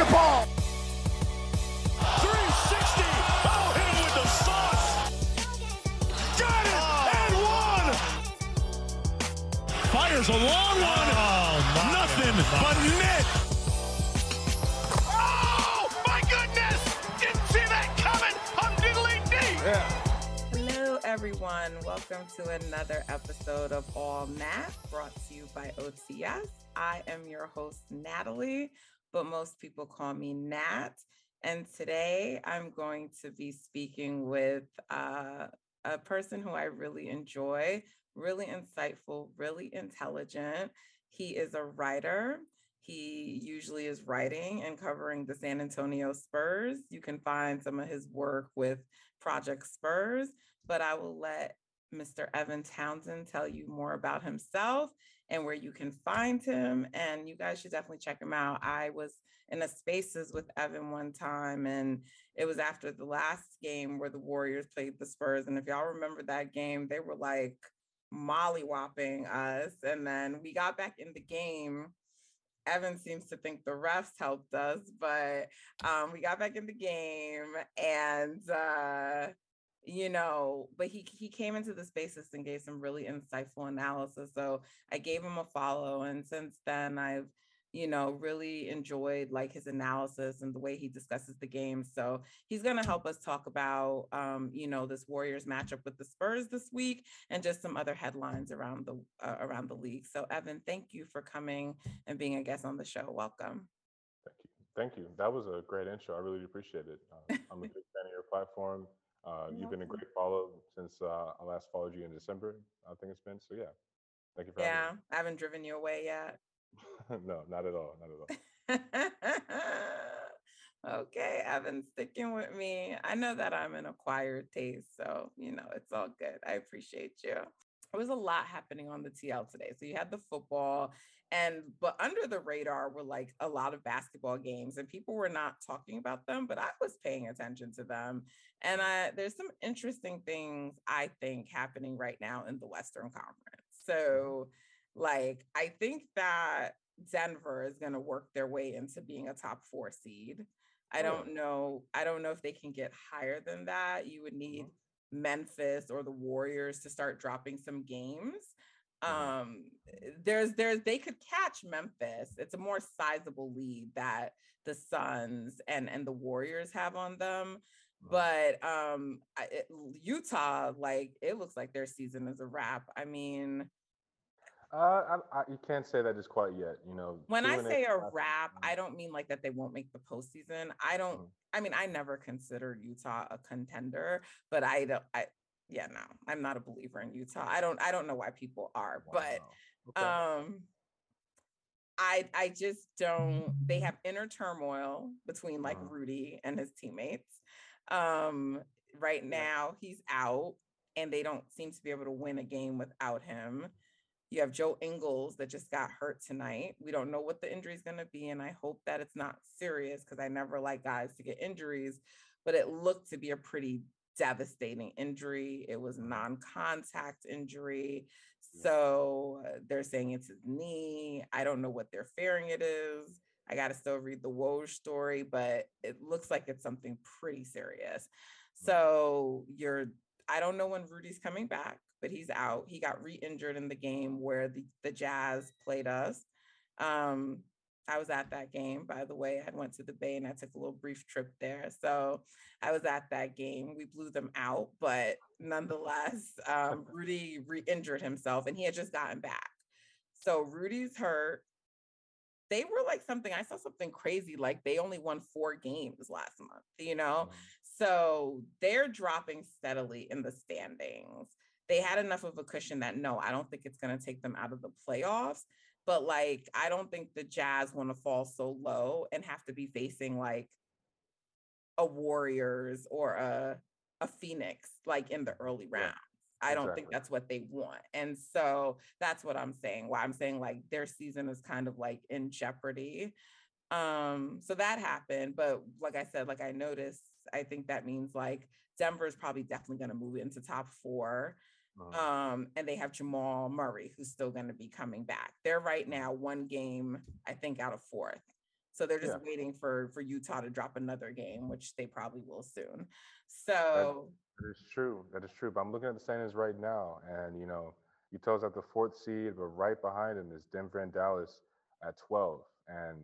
basketball! 360! Oh, hit him with the sauce! Got it! And one! Fires a long one! Oh, Nothing but net! Oh, my goodness! Didn't see that coming! I'm diddling deep! Hello, everyone. Welcome to another episode of All Nat, brought to you by OTS. I am your host, Natalie, but most people call me Nat. And today I'm going to be speaking with uh, a person who I really enjoy, really insightful, really intelligent. He is a writer. He usually is writing and covering the San Antonio Spurs. You can find some of his work with Project Spurs, but I will let Mr. Evan Townsend tell you more about himself and where you can find him. And you guys should definitely check him out. I was in a spaces with Evan one time, and it was after the last game where the Warriors played the Spurs. And if y'all remember that game, they were like mollywhopping us. And then we got back in the game. Evan seems to think the refs helped us, but um, we got back in the game and uh, you know, but he he came into the spaces and gave some really insightful analysis. So I gave him a follow, and since then I've you know really enjoyed like his analysis and the way he discusses the game. So he's going to help us talk about um, you know this Warriors matchup with the Spurs this week and just some other headlines around the uh, around the league. So Evan, thank you for coming and being a guest on the show. Welcome. Thank you. Thank you. That was a great intro. I really appreciate it. Uh, I'm a big fan of your platform. Uh, you've been a great follow since uh, I last followed you in December. I think it's been so. Yeah, thank you for yeah. I haven't driven you away yet. no, not at all. Not at all. okay, Evan, sticking with me. I know that I'm an acquired taste, so you know it's all good. I appreciate you. There was a lot happening on the TL today. So you had the football, and but under the radar were like a lot of basketball games and people were not talking about them but i was paying attention to them and I, there's some interesting things i think happening right now in the western conference. Mm-hmm. So like i think that denver is going to work their way into being a top four seed. I oh. don't know i don't know if they can get higher than that. You would mm-hmm. need memphis or the warriors to start dropping some games um there's there's they could catch memphis it's a more sizable lead that the suns and and the warriors have on them but um it, utah like it looks like their season is a wrap i mean uh, I, I, you can't say that just quite yet. You know, when I say a wrap, I don't mean like that they won't make the postseason. I don't. Mm-hmm. I mean, I never considered Utah a contender, but I don't. I yeah, no, I'm not a believer in Utah. I don't I don't know why people are, wow. but okay. um I I just don't they have inner turmoil between like uh-huh. Rudy and his teammates. Um right now he's out and they don't seem to be able to win a game without him. You have Joe Ingles that just got hurt tonight. We don't know what the injury is going to be and I hope that it's not serious because I never like guys to get injuries, but it looked to be a pretty devastating injury. It was non-contact injury. So uh, they're saying it's his knee. I don't know what they're fearing it is. I got to still read the Woj story, but it looks like it's something pretty serious. So you're I don't know when Rudy's coming back, but he's out. He got re-injured in the game where the, the Jazz played us. Um, I was at that game, by the way. I went to the Bay and I took a little brief trip there. So I was at that game. We blew them out, but nonetheless, um, Rudy re-injured himself and he had just gotten back. So Rudy's hurt. They were like something, I saw something crazy, like they only won four games last month, you know? So they're dropping steadily in the standings. They had enough of a cushion that no, I don't think it's going to take them out of the playoffs but like I don't think the Jazz want to fall so low and have to be facing like a Warriors or a a Phoenix like in the early rounds. Yeah, I don't think that's what they want. And so that's what I'm saying. Why I'm saying like their season is kind of like in jeopardy. Um so that happened, but like I said like I noticed I think that means like Denver is probably definitely going to move into top 4. Um, and they have Jamal Murray, who's still going to be coming back. They're right mm-hmm. now one game, I think, out of fourth. So they're just yeah. waiting for for Utah to drop another game, which they probably will soon. So that, that is true. That is true. But I'm looking at the standings right now, and you know, Utah's at the fourth seed, but right behind them is Denver and Dallas at 12. And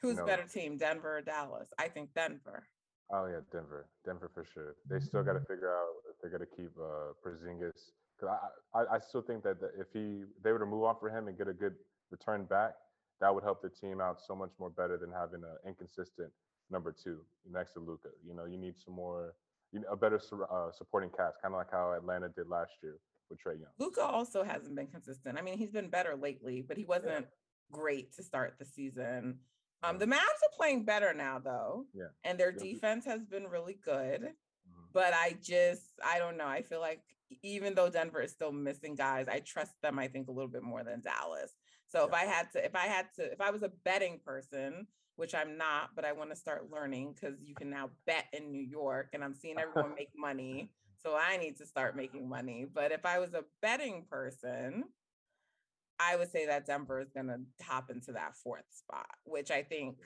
who's you know, better team, Denver or Dallas? I think Denver. Oh yeah, Denver, Denver for sure. They still got to figure out if they're going to keep uh, Porzingis because I, I, I still think that if he they were to move on for him and get a good return back, that would help the team out so much more better than having an inconsistent number two next to Luka. You know, you need some more, you know, a better uh, supporting cast, kind of like how Atlanta did last year with Trae Young. Luka also hasn't been consistent. I mean, he's been better lately, but he wasn't yeah. great to start the season. Um, the Mavs are playing better now, though. Yeah. And their defense has been really good. Mm-hmm. But I just, I don't know. I feel like even though Denver is still missing guys, I trust them, I think, a little bit more than Dallas. So yeah. if I had to, if I had to, if I was a betting person, which I'm not, but I want to start learning because you can now bet in New York and I'm seeing everyone make money. So I need to start making money. But if I was a betting person, I would say that Denver is going to hop into that fourth spot, which I think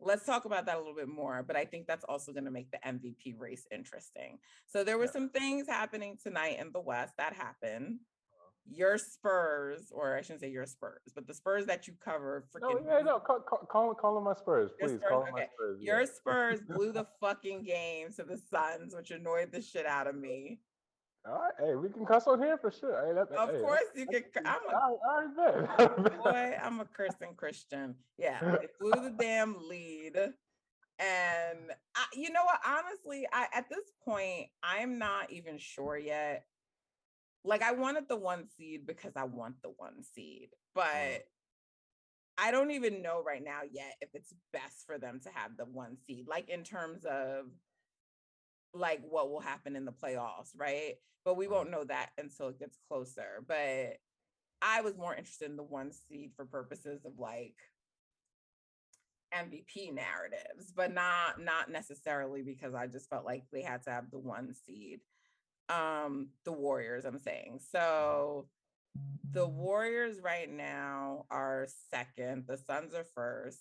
let's talk about that a little bit more but i think that's also going to make the mvp race interesting so there were yeah. some things happening tonight in the west that happened uh-huh. your Spurs, or I shouldn't say your Spurs, but the Spurs that you cover. Freaking no, yeah, no, call, call, call, call them my Spurs, please. Spurs, call okay. my Spurs. Yeah. Your Spurs blew the fucking game to the Suns, which annoyed the shit out of me. All right, hey, we can cuss on here for sure. Hey, that, of hey, course, you can. I'm a, all right, all right, boy. I'm a cursing Christian. Yeah, they blew the damn lead, and I, you know what? Honestly, I at this point, I'm not even sure yet. Like, I wanted the one seed because I want the one seed, but. Mm. I don't even know right now yet if it's best for them to have the one seed, like in terms of like what will happen in the playoffs, right? But we won't know that until it gets closer. But I was more interested in the one seed for purposes of like MVP narratives, but not not necessarily because I just felt like they had to have the one seed. Um, the Warriors, I'm saying. So the Warriors right now are second, the Suns are first.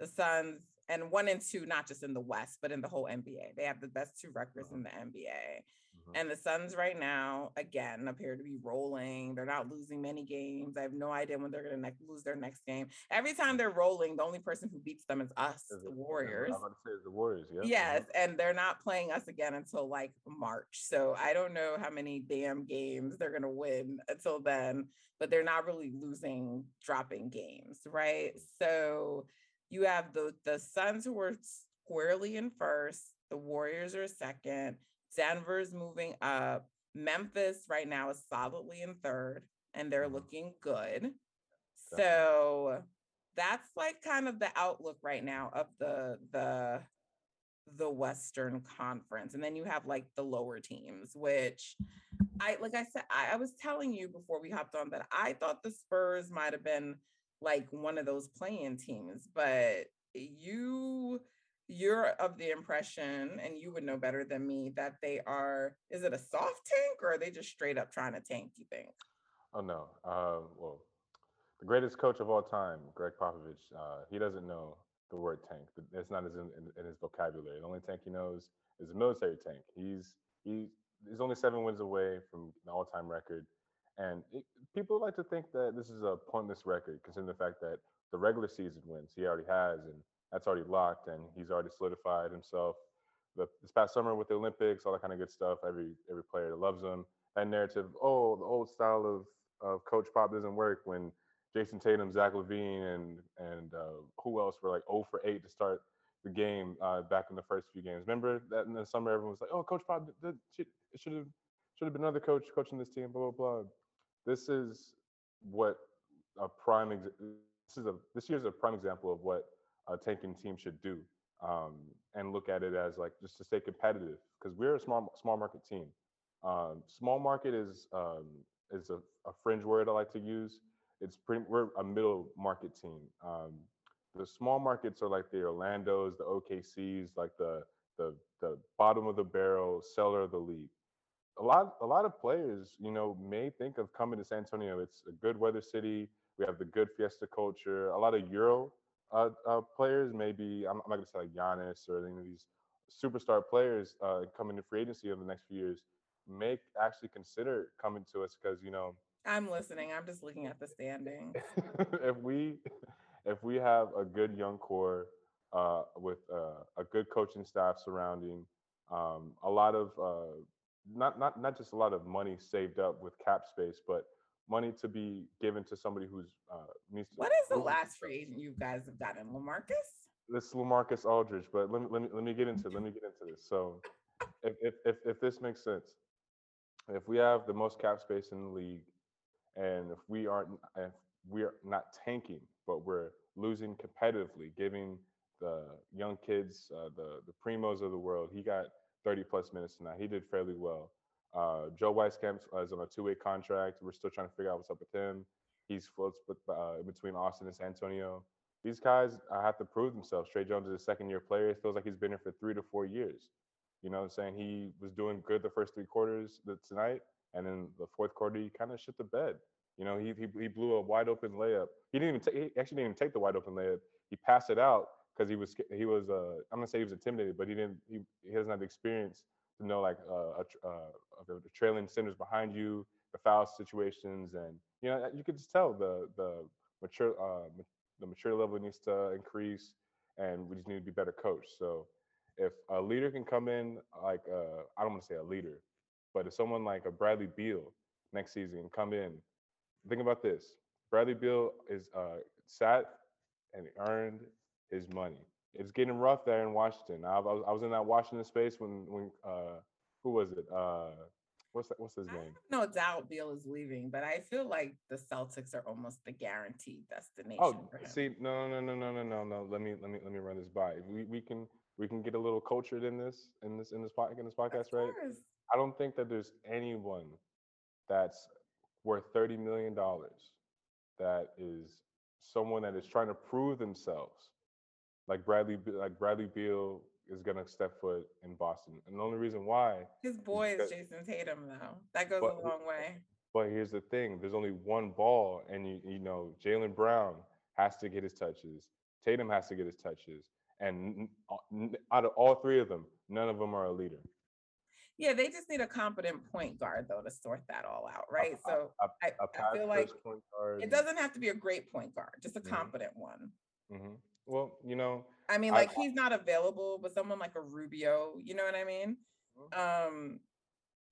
The Suns and one and two, not just in the West, but in the whole NBA. They have the best two records in uh-huh. the NBA. Mm-hmm. And the Suns right now, again, appear to be rolling. They're not losing many games. I have no idea when they're going to ne- lose their next game. Every time they're rolling, the only person who beats them is us, is the Warriors. I'm say the Warriors, yeah. Yes, and they're not playing us again until like March. So I don't know how many damn games they're going to win until then, but they're not really losing, dropping games, right? So you have the the Suns who were squarely in first, the Warriors are second, Denver's moving up, Memphis right now is solidly in third, and they're mm-hmm. looking good. So that's like kind of the outlook right now of the the the Western Conference. And then you have like the lower teams, which I like I said, I, I was telling you before we hopped on that I thought the Spurs might have been like one of those playing teams, but you you're of the impression and you would know better than me that they are is it a soft tank or are they just straight up trying to tank you think? Oh no. Uh, well the greatest coach of all time gregg popovich uh, he doesn't know the word tank. It's not in, in, in, his vocabulary. The only tank he knows is a military tank. He's he he's only seven wins away from the all-time record, and it, people like to think that this is a pointless record, considering the fact that the regular season wins he already has, and that's already locked, and he's already solidified himself. The, this past summer with the Olympics, all that kind of good stuff. Every every player loves him. That narrative, oh, the old style of of Coach Pop doesn't work when Jayson Tatum, Zach LaVine, and and uh, who else were like 0 for 8 to start the game uh, back in the first few games. Remember that in the summer, everyone was like, "Oh, Coach Pop, should have should have been another coach coaching this team." Blah blah blah. This is what a prime. This is a this year's a prime example of what a tanking team should do, um, and look at it as like just to stay competitive because we're a small small market team. Um, small market is um, is a, a, fringe word I like to use. It's pretty. We're a middle market team. Um, the small markets are like the Orlando's, the OKC's, like the the the bottom of the barrel seller of the league. A lot a lot of players, you know, may think of coming to San Antonio. It's a good weather city. We have the good fiesta culture. A lot of Euro uh, uh, players, maybe I'm, I'm not gonna say like Giannis or any of these superstar players uh, coming to free agency over the next few years, may actually consider coming to us because you know. I'm listening. I'm just looking at the standings. if we if we have a good young core uh, with uh, a good coaching staff surrounding, um, a lot of uh, not not not just a lot of money saved up with cap space, but money to be given to somebody who's uh, needs to. What is the last free agent you guys have gotten, Lamarcus? This Lamarcus Aldridge, but let me let me let me get into let me get into this. So, if if if, if this makes sense, if we have the most cap space in the league, and if we aren't if we are not tanking, but we're losing competitively, giving the young kids, uh, the the primos of the world. He got 30 plus minutes tonight. He did fairly well. Uh, Joe Wieskamp is on a two-way contract. We're still trying to figure out what's up with him. He's floats uh, between Austin and San Antonio. These guys uh, have to prove themselves. Tre Jones is a second-year player. It feels like he's been here for three to four years. You know, what I'm saying he was doing good the first three quarters tonight, and then the fourth quarter he kind of shit the bed. You know, he, he, he blew a wide open layup. He didn't even take, he actually didn't even take the wide open layup. He passed it out because he was he was uh I'm gonna say he was intimidated, but he didn't he, he doesn't have the experience to know like uh, a, uh, the trailing centers behind you, the foul situations, and you know you could just tell the the mature uh, the mature level needs to increase, and we just need to be better coached. So if a leader can come in like uh, I don't want to say a leader, but if someone like a Bradley Beal next season come in think about this. Bradley Beal is uh, sat and earned his money. It's getting rough there in Washington. I, I, was, I was in that Washington space when when uh, who was it? Uh, what's that, what's his name? No doubt Beal is leaving, but I feel like the Celtics are almost the guaranteed destination. Oh, see, no, no, no, no, no, no, no. Let me let me let me run this by. We we can we can get a little cultured in this in this in this in this podcast, right? I don't think that there's anyone that's worth $30 million that is someone that is trying to prove themselves like Bradley like Bradley Beal is gonna step foot in Boston. And the only reason why his boy is, is Jayson Tatum though. That goes but, a long way. But here's the thing: there's only one ball, and you you know Jaylen Brown has to get his touches. Tatum has to get his touches, and out of all three of them, none of them are a leader. Yeah, they just need a competent point guard though to sort that all out, right? A, so a, a, I, I, feel like it doesn't have to be a great point guard, just a mm-hmm. competent one. Mm-hmm. Well, you know, I mean, like he's not available, but someone like a Rubio, you know what I mean? Mm-hmm. Um,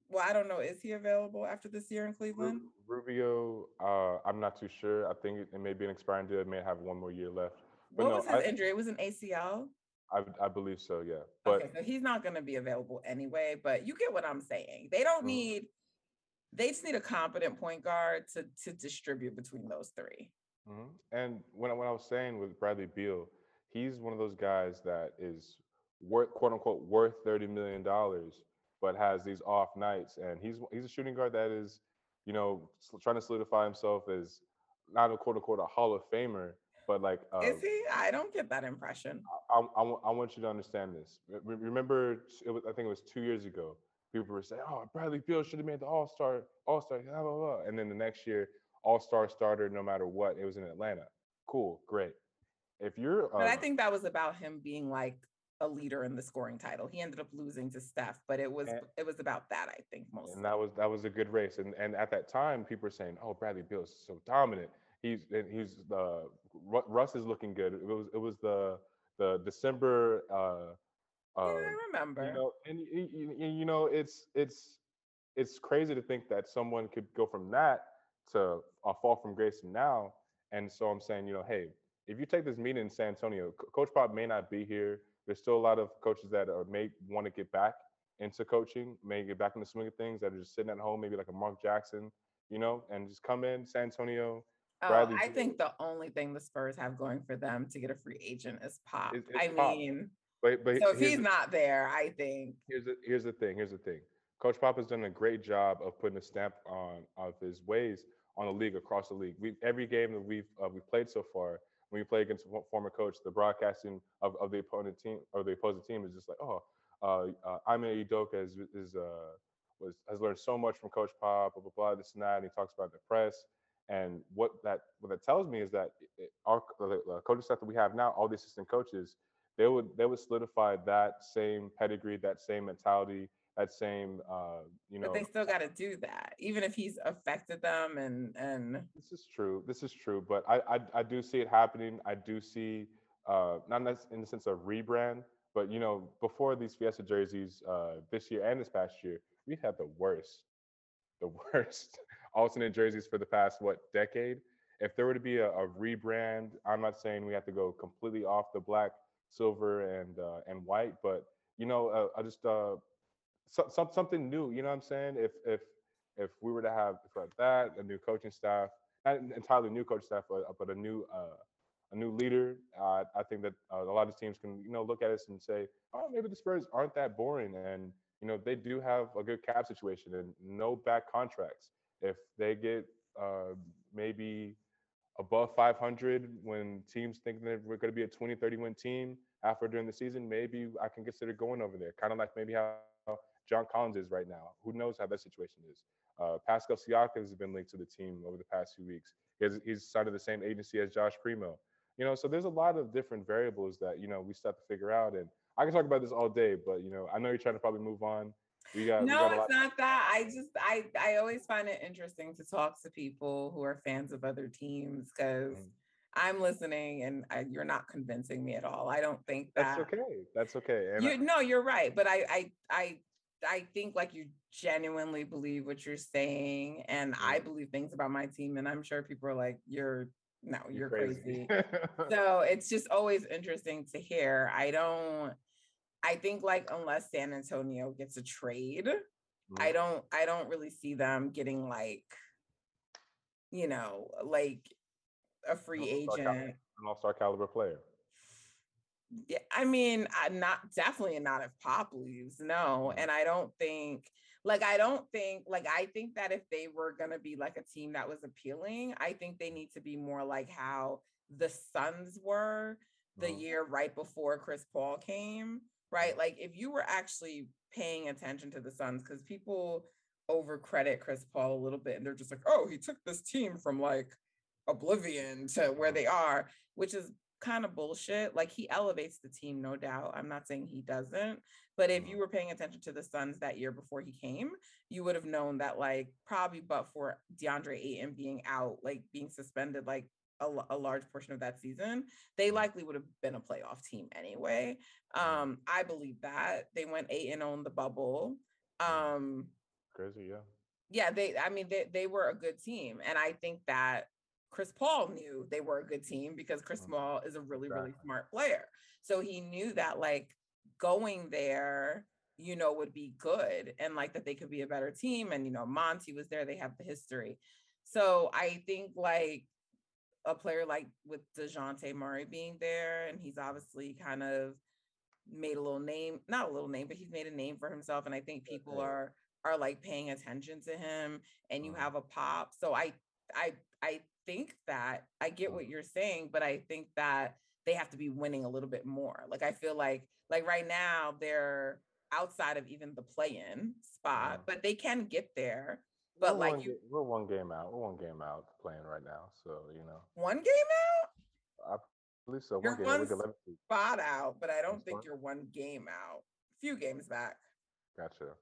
well, I don't know. Is he available after this year in Cleveland? Rubio, uh, I'm not too sure. I think it may be an expiring deal. It may have one more year left. But what no, was his I, injury? It was an ACL. I, I believe so, yeah. But okay, so he's not going to be available anyway. But you get what I'm saying. They don't mm. need. They just need a competent point guard to to distribute between those 3 mm-hmm. And when I, when I was saying with Bradley Beal, he's one of those guys that is worth quote unquote worth thirty million dollars, but has these off nights, and he's he's a shooting guard that is, you know, trying to solidify himself as not a quote unquote a Hall of Famer, but like, uh, is he? I don't get that impression. I, I, I want you to understand this. Remember, it was, I think it was two years ago. People were saying, "Oh, Bradley Beal should have made the All Star, All Star, blah, blah blah." And then the next year, All Star starter, no matter what. It was in Atlanta. Cool, great. If you're, uh, but I think that was about him being like a leader in the scoring title. He ended up losing to Steph, but it was And- it was about that, I think, mostly. and that was that was a good race. And and at that time, people were saying, "Oh, Bradley Beal is so dominant. He's and he's the Ru- Russ is looking good." It was it was the the December. Uh, yeah, uh, I remember. you know, and y- y- y- you know, it's it's it's crazy to think that someone could go from that to a fall from grace now. And so I'm saying, you know, hey, if you take this meeting in San Antonio, Co- Coach Pop may not be here. There's still a lot of coaches that are may want to get back into coaching, may get back in the swing of things that are just sitting at home, maybe like a Mark Jackson, you know, and just come in San Antonio. Oh, I think the only thing the Spurs have going for them to get a free agent is Pop. Is- is I Pop. mean, But but so if he's the- not there, I think here's the here's the thing. Here's the thing. Coach Pop has done a great job of putting a stamp on of his ways on the league across the league. We every game that we've uh, we played so far, when we play against former coach, the broadcasting of, of the opponent team or the opposing team is just like, oh, uh, uh, Ime Udoka is is uh, was has learned so much from Coach Pop, blah blah blah, this and that, and he talks about the press. And what that what that tells me is that our the coaching staff that we have now, all the assistant coaches, they would they would solidify that same pedigree, that same mentality, that same uh, you know. but they still got to do that, even if he's affected them and and This is true. This is true, but I I, I do see it happening. I do see uh, not in the sense of rebrand, but you know, before these Fiesta jerseys uh, this year and this past year, we've had the worst, the worst alternate jerseys for the past what decade. If there were to be a, a rebrand, I'm not saying we have to go completely off the black, silver, and uh, and white, but you know, uh, I just uh, so, some, something new. You know what I'm saying? If if if we were to have if that, a new coaching staff, not entirely new coaching staff, but, but a new uh, a new leader, uh, I think that uh, a lot of teams can you know look at us and say, oh, maybe the Spurs aren't that boring, and you know they do have a good cap situation and no back contracts. If they get uh, maybe above 500 when teams think that we're going to be a 20, 30 win team after during the season, maybe I can consider going over there. Kind of like maybe how John Collins is right now. Who knows how that situation is? Uh, Pascal Siakam has been linked to the team over the past few weeks. He has, he's signed to the same agency as Josh Primo. You know, so there's a lot of different variables that you know we still have to figure out. And I can talk about this all day, but you know, I know you're trying to probably move on. We got, we no, got it's not that. I just I I always find it interesting to talk to people who are fans of other teams because Mhm. I'm listening and I, you're not convincing me at all. I don't think that That's okay. That's okay. And you I- no, you're right. But I I I I think like you genuinely believe what you're saying, and I Mm-hmm. believe things about my team, and I'm sure people are like, "You're no, you're, crazy." so it's just always interesting to hear. I don't. I think like unless San Antonio gets a trade, I Mhm. don't. I don't really see them getting like, you know, like a free agent. an all-star caliber player. Yeah, I mean, I not definitely not if Pop leaves, no. And I don't think, like, I don't think, like, I think that if they were gonna be like a team that was appealing, I think they need to be more like how the Suns were the Mhm. year right before Chris Paul came, right? Like, if you were actually paying attention to the Suns, because people over credit Chris Paul a little bit, and they're just like, oh, he took this team from like oblivion to where they are, which is kind of bullshit. Like he elevates the team, no doubt. I'm not saying he doesn't, but if you Mhm. were paying attention to the Suns that year before he came, you would have known that like probably but for DeAndre Ayton being out, like being suspended, like a large portion of that season, they likely would have been a playoff team anyway. Um, I believe that they went eight and on the bubble. Um, Crazy, yeah. yeah, they I mean they they were a good team. And I think that Chris Paul knew they were a good team because Chris Mhm. Paul is a really, really smart player. So he knew that like going there, you know, would be good and like that they could be a better team. And you know, Monty was there, they have the history. So I think like a player like with DeJounte Murray being there, and he's obviously kind of made a little name, not a little name, but he's made a name for himself. And I think people are are like paying attention to him and you Mhm. have a pop. So I I I think that I get what you're saying, but I think that they have to be winning a little bit more. Like I feel like like right now they're outside of even the play-in spot, Mhm. but they can get there. But We're like one you we're one game out. We're one game out playing right now. So you know, one game out? I At least so. You're One game. one Week 11 seed. spot out, but I don't One think spot? you're one game out. A few games back Gotcha.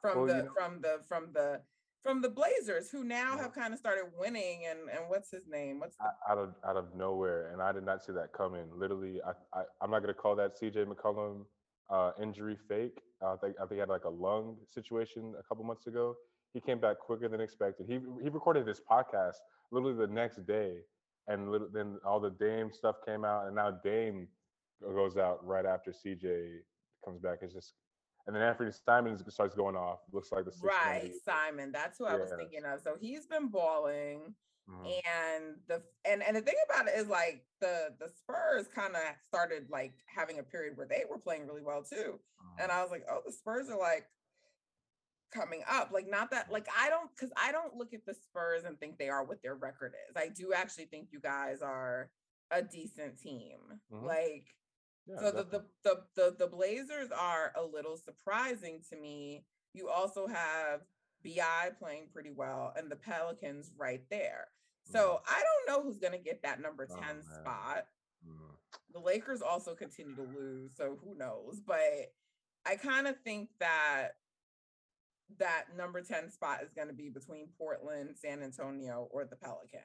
from Well, the you know- from the from the from the Blazers, who now have kind of started winning. And and what's his name? What's the, Out of out of nowhere, and I did not see that coming. Literally, I, I I'm not gonna call that C.J. McCollum uh, injury fake. I think I think he had like a lung situation a couple months ago. He came back quicker than expected. He he recorded this podcast literally the next day, and lit- then all the Dame stuff came out, and now Dame goes out right after CJ comes back. It's just, and then Anthony Simons starts going off. Looks like the right. Simon? That's who I was thinking of. So he's been balling. Mhm. and the and and the thing about it is like the the Spurs kind of started like having a period where they were playing really well too, and I was like, oh, the Spurs are like coming up. Like not that like I don't because I don't look at the Spurs and think they are what their record is. I do actually think you guys are a decent team. Mhm. Like Yeah, so the, the the the the Blazers are a little surprising to me. You also have BI playing pretty well and the Pelicans right there. So I don't know who's gonna get that number Oh, 10 spot. Mhm. The Lakers also continue to lose, so who knows? But I kind of think that that number 10 spot is going to be between Portland, San Antonio, or the Pelicans.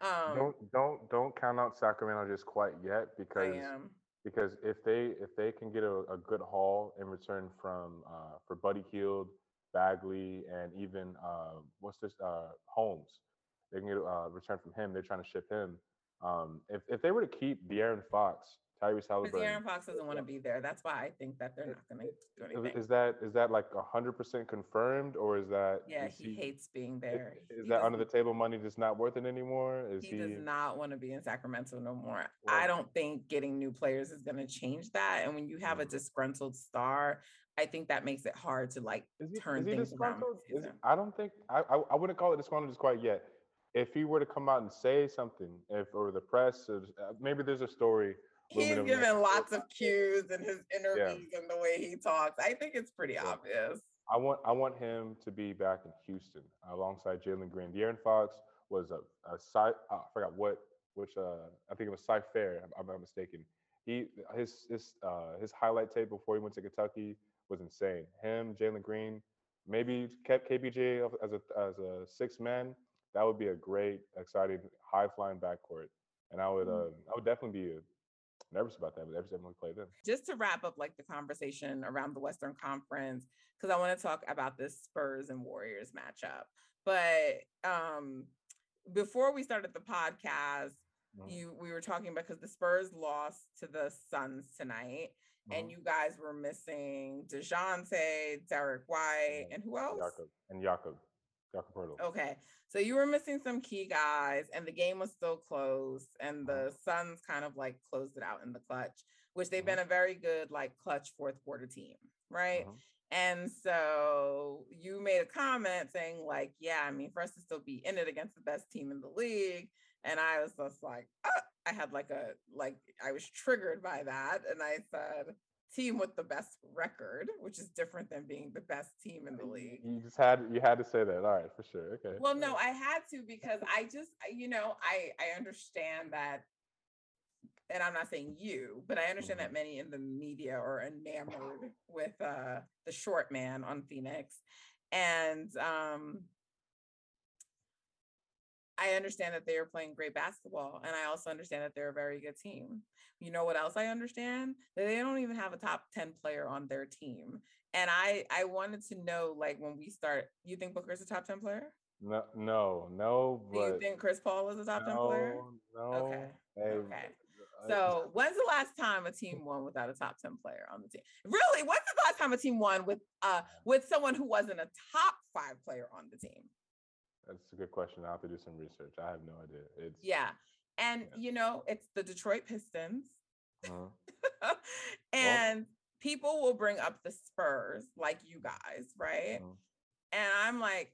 Um, don't don't don't count out Sacramento just quite yet I because am. Because if they if they can get a, a good haul in return from uh, for Buddy Hield, Bagley, and even uh, what's this uh, Holmes, they can get a uh, return from him. They're trying to ship him. Um, if if they were to keep De'Aaron Fox, Tyrese Because Halliburton, Aaron Fox doesn't want to be there. That's why I think that they're not going to do is- anything. is that is that like hundred percent confirmed or is that yeah, is he hates being there. Is He that under the table money just not worth it anymore? Is he he? does not want to be in Sacramento no more. Well- I don't think getting new players is going to change that. And when you have a disgruntled star, I think that makes it hard to like Is he, turn is he things around. Is-. I don't think I, I I wouldn't call it disgruntled just quite yet. If he were to come out and say something, if or the press, or, uh, maybe there's a story. He's looming over the given lots of cues in his interviews and the way he talks. I think it's pretty Yeah. obvious. I want I want him to be back in Houston alongside Jalen Green. De'Aaron Fox was a a side. I forgot what which uh I think it was Cy Fair. if I'm not mistaken. He his his uh his highlight tape before he went to Kentucky was insane. Him, Jalen Green, maybe kept KPJ as a as a six man. That would be a great, exciting, high flying backcourt. And I would Mm. uh I would definitely be uh, nervous about that, but every time we play them. just to wrap up like the conversation around the Western Conference, because I want to talk about this Spurs and Warriors matchup. But um before we started the podcast, Mhm. you we were talking about because the Spurs lost to the Suns tonight, and Mhm. you guys were missing DeJounte, Derrick White, Yeah, and who else? Jakob and Jakob. Poeltl. Okay. So you were missing some key guys, and the game was still close, and Uh-huh. the Suns kind of like closed it out in the clutch, which they've Mhm. been a very good like clutch fourth quarter team, right? Mhm. And so you made a comment saying, like, yeah, I mean, for us to still be in it against the best team in the league. And I was just like, ah, I had like a like I was triggered by that. And I said, team with the best record, which is different than being the best team in the league. You just had you had to say that. All right, for sure. Okay. Well, no, I had to because I just, you know, I I understand that, and I'm not saying you, but I understand Mhm. that many in the media are enamored with uh the short man on Phoenix, and um I understand that they are playing great basketball, and I also understand that they're a very good team. You know what else I understand? That they don't even have a top 10 player on their team. And I I wanted to know, like, when we start, you think Booker's a top 10 player? No, no, no. Do you think Chris Paul is a top 10 player? no, no. Okay, Hey, okay. So when's the last time a team won without a top 10 player on the team? Really? When's the last time a team won with uh with someone who wasn't a top five player on the team? That's a good question. I have to do some research. I have no idea. It's Yeah. And Yeah. you know, it's the Detroit Pistons. uh, and people will bring up the Spurs like you guys, right? Mhm. And I'm like,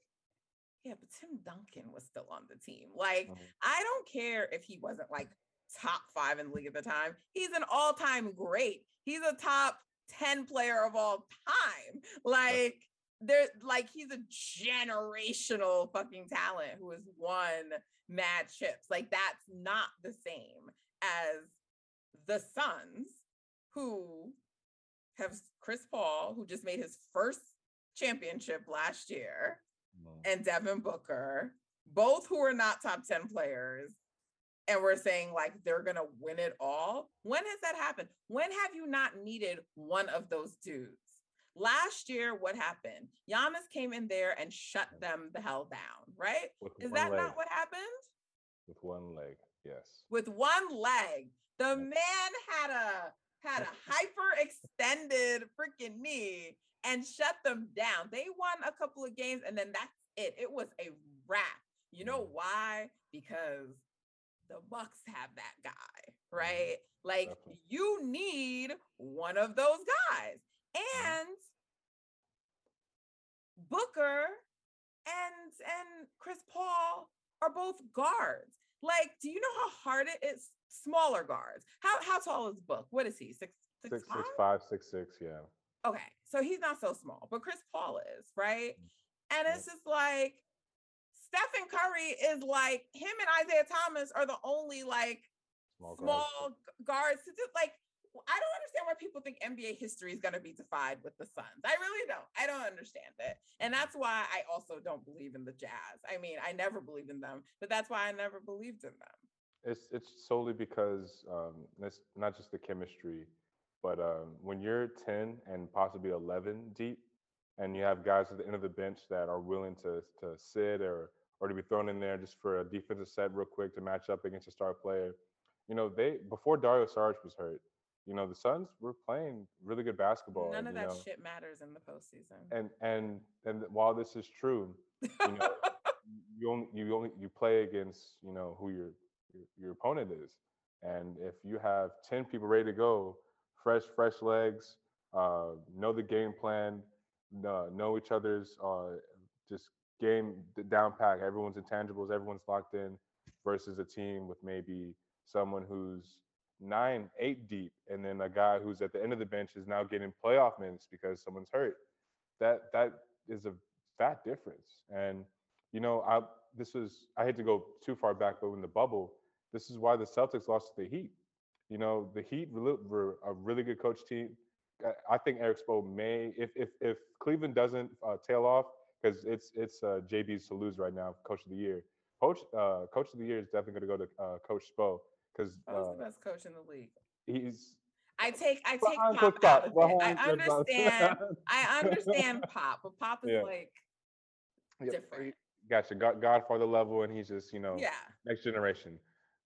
yeah, but Tim Duncan was still on the team. Like, Mhm. I don't care if he wasn't like top five in the league at the time. He's an all-time great. He's a top 10 player of all time. Like, there, like he's a generational fucking talent who has won mad chips. Like, that's not the same. as the Suns, who have Chris Paul, who just made his first championship last year, and Devin Booker, both who are not top 10 players. And we're saying like they're gonna win it all. When has that happened? When have you not needed one of those dudes? Last year, what happened? Giannis came in there and shut them the hell down, right? With Is that leg. not what happened? With one leg, yes. With one leg. The man had a had a hyper extended freaking knee and shut them down. They won a couple of games and then that's it. It was a wrap. You know mm. why? Because the Bucks have that guy, mm-hmm. right? Like you need one of those guys. Mm-hmm. And Booker and and Chris Paul are both guards. Like, do you know how hard it is? Smaller guards. How how tall is Book? What is he? Six six, six, five? six five, six six, yeah. Okay, so he's not so small, but Chris Paul is, right? Mm, and it's just like Stephen Curry is like him and Isaiah Thomas are the only like small, small guards. guards to do like I don't understand why people think NBA history is going to be defied with the Suns. I really don't. I don't understand it. And that's why I also don't believe in the Jazz. I mean, I never believed in them, but that's why I never believed in them. It's it's solely because um, it's not just the chemistry, but um, when you're 10 and possibly 11 deep, and you have guys at the end of the bench that are willing to to sit or or to be thrown in there just for a defensive set real quick to match up against a star player. You know, they before Dario Saric was hurt, you know, the Suns were playing really good basketball. None of that know. shit matters in the postseason. And and and while this is true, you know, you only you only you play against you know who your, your your opponent is, and if you have ten people ready to go, fresh fresh legs, uh, know the game plan, uh, know each other's uh, just game the down pack. Everyone's intangibles, everyone's locked in, versus a team with maybe someone who's nine, eight deep, and then a guy who's at the end of the bench is now getting playoff minutes because someone's hurt. That that is a fat difference. And you know, I this was I hate to go too far back, but in the bubble, this is why the Celtics lost to the Heat. You know, the Heat were a really good coach team. I think Erik Spo may, if if if Cleveland doesn't uh, tail off, because it's it's uh, JB's to lose right now, Coach of the Year. Coach uh, Coach of the Year is definitely going to go to uh, Coach Spo because uh, the best coach in the league. He's. I take I take Pop out of it. I understand. I understand Pop, but Pop is yeah. like different. Gotcha, God, Godfather level, and he's just you know yeah next generation.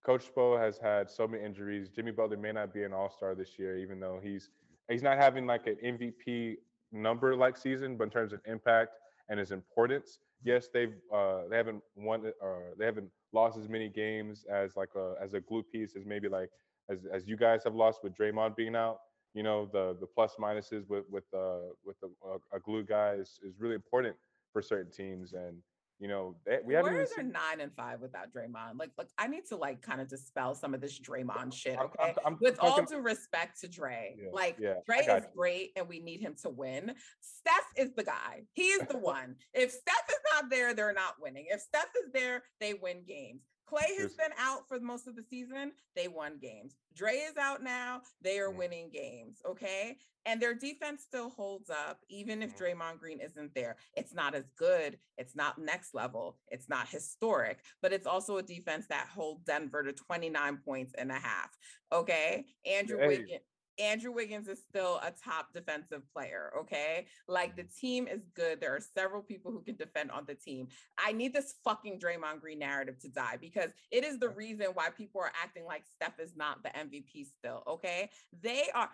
Coach Spo has had so many injuries. Jimmy Butler may not be an All Star this year, even though he's he's not having like an MVP number like season, but in terms of impact and his importance, yes, they've uh, they haven't won or uh, they haven't lost as many games as like a as a glue piece as maybe like as as you guys have lost with Draymond being out. You know the the plus minuses with with uh with a, a glue guy is is really important for certain teams and you know, they, we haven't. Where is there nine and five without Draymond? Like, like I need to like kind of dispel some of this Draymond shit. Okay, I'm, I'm, I'm with talking, all due respect to Dre, yeah, like yeah, Dre is you. great, and we need him to win. Steph is the guy. He is the one. If Steph is not there, they're not winning. If Steph is there, they win games. Clay has been out for most of the season. They won games. Dre is out now. They are mm. winning games. Okay. And their defense still holds up, even if mm-hmm. Draymond Green isn't there. It's not as good. It's not next level. It's not historic, but it's also a defense that holds Denver to 29 points and a half. Okay. Andrew hey. Wiggins. Andrew Wiggins is still a top defensive player. Okay. Like the mm. team is good. There are several people who can defend on the team. I need this fucking Draymond Green narrative to die because it is the reason why people are acting like Steph is not the MVP still. Okay. Uh, uh, they are.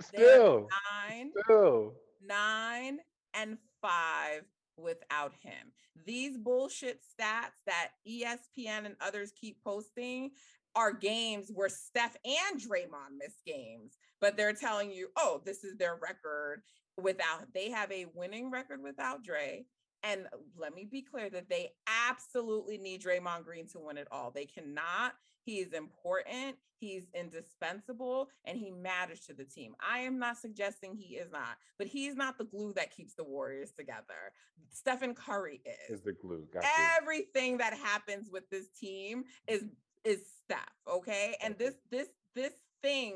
Still. Nine. Still. Nine and five without him. These bullshit stats that ESPN and others keep posting are games where Steph and Draymond miss games, but they're telling you, oh, this is their record without, they have a winning record without Dre. And let me be clear that they absolutely need Draymond Green to win it all. They cannot. He is important. He's indispensable and he matters to the team. I am not suggesting he is not, but he's not the glue that keeps the Warriors together. Stephen Curry is. Is the glue. Got Everything you. that happens with this team is is Steph, okay? And this this this thing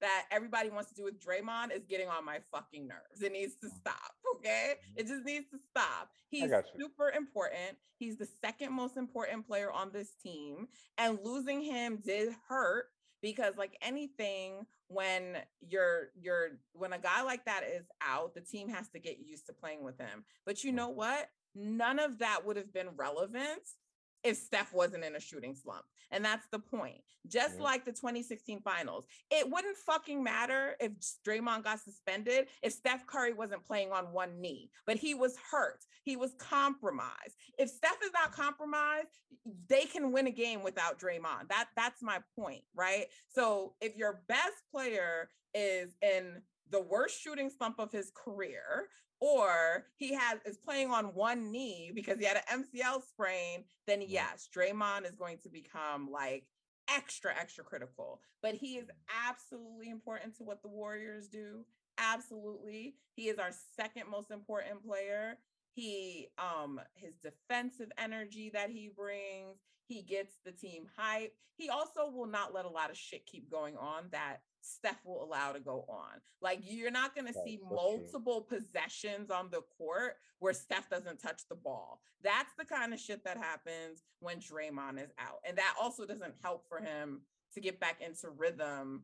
that everybody wants to do with Draymond is getting on my fucking nerves. It needs to Mm. stop, okay? It just needs to stop. He's super important. He's the second most important player on this team, and losing him did hurt because like anything when you're you're when a guy like that is out, the team has to get used to playing with him. But you know what? None of that would have been relevant if Steph wasn't in a shooting slump. And that's the point. Just Yeah. like the 2016 finals, it wouldn't fucking matter if Draymond got suspended if Steph Curry wasn't playing on one knee, but he was hurt. He was compromised. If Steph is not compromised, they can win a game without Draymond. That that's my point, right? So if your best player is in the worst shooting slump of his career, or he has is playing on one knee because he had an MCL sprain, then yes, Draymond is going to become like extra, extra critical. But he is absolutely important to what the Warriors do. Absolutely. He is our second most important player. He um his defensive energy that he brings, he gets the team hype. He also will not let a lot of shit keep going on that Steph will allow to go on. Like you're not going to see that's true. multiple possessions on the court where Steph doesn't touch the ball. That's the kind of shit that happens when Draymond is out. And that also doesn't help for him to get back into rhythm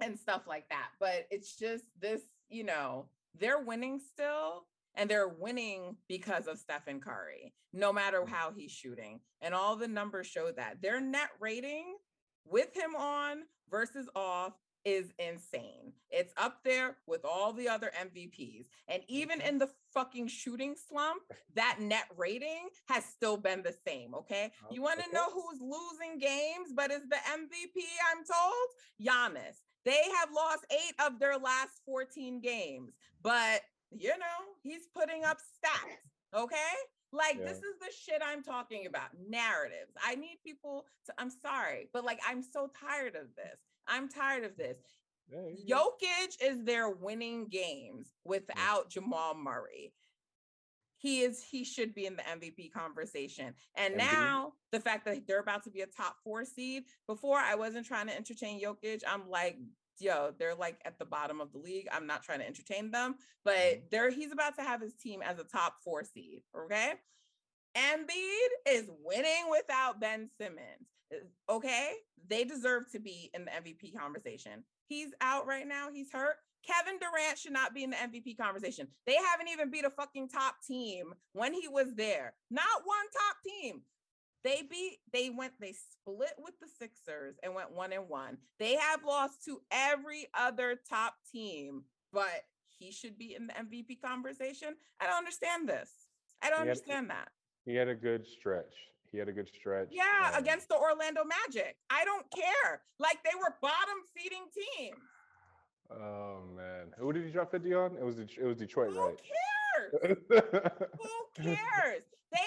and stuff like that. But it's just this, you know, they're winning still and they're winning because of Stephen Curry, no matter mm. how he's shooting. And all the numbers show that their net rating with him on versus off is insane. It's up there with all the other MVPs. And even in the fucking shooting slump, that net rating has still been the same. Okay. Oh, You want to okay. know who's losing games, but is the MVP, I'm told? Giannis. They have lost eight of their last 14 games, but you know, he's putting up stats. Okay. Like, Yeah. this is the shit I'm talking about narratives. I need people to, I'm sorry, but like, I'm so tired of this. I'm tired of this. Yeah. Jokic is there winning games without Jamal Murray. He is he should be in the MVP conversation. And Embiid? now the fact that they're about to be a top 4 seed, before I wasn't trying to entertain Jokic, I'm like yo, they're like at the bottom of the league. I'm not trying to entertain them, but Mhm. they're he's about to have his team as a top 4 seed, okay? Embiid is winning without Ben Simmons. Okay, they deserve to be in the MVP conversation. He's out right now. He's hurt. Kevin Durant should not be in the MVP conversation. They haven't even beat a fucking top team when he was there. Not one top team. They beat, they went, they split with the Sixers and went one and one. They have lost to every other top team, but he should be in the MVP conversation. I don't understand this. I don't He had- understand that. He had a good stretch. He had a good stretch. Yeah, um, against the Orlando Magic. I don't care. Like they were bottom feeding teams. Oh man, who did he drop fifty on? It was it was Detroit, right? Who right? cares? Who cares? They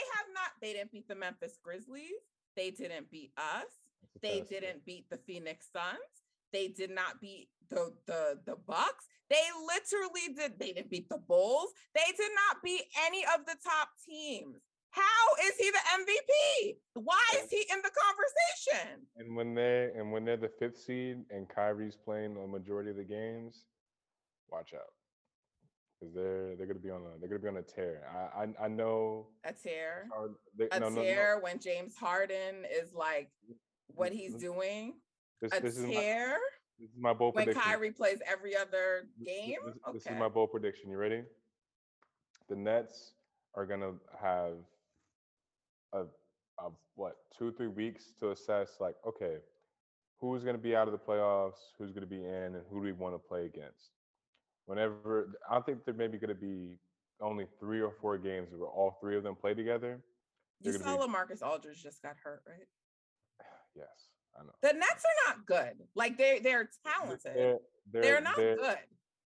they didn't beat the Memphis Grizzlies. They didn't beat us. They didn't beat the Phoenix Suns. They did not beat the the the Bucks. They literally did. They didn't beat the Bulls. They did not beat any of the top teams. How is he the MVP? Why is he in the conversation? And when they and when they're the fifth seed and Kyrie's playing the majority of the games, watch out because they're they're gonna be on a they're gonna be on a tear. I I, I know. A tear. hard- they- A no, no, no. tear when James Harden is like what he's Mhm. doing. This, A this is my tear this is my bold when prediction. Kyrie plays every other game. This, this Okay. is my bold prediction. You ready? The Nets are gonna have a, a what two three weeks to assess like okay, who's gonna be out of the playoffs, who's gonna be in, and who do we want to play against. Whenever I think there may be gonna be only three or four games where all three of them play together. You They're saw be- LaMarcus Aldridge just got hurt, right? Yes, I know. The Nets are not good. Like they they're talented. They're, They're, not they're- good.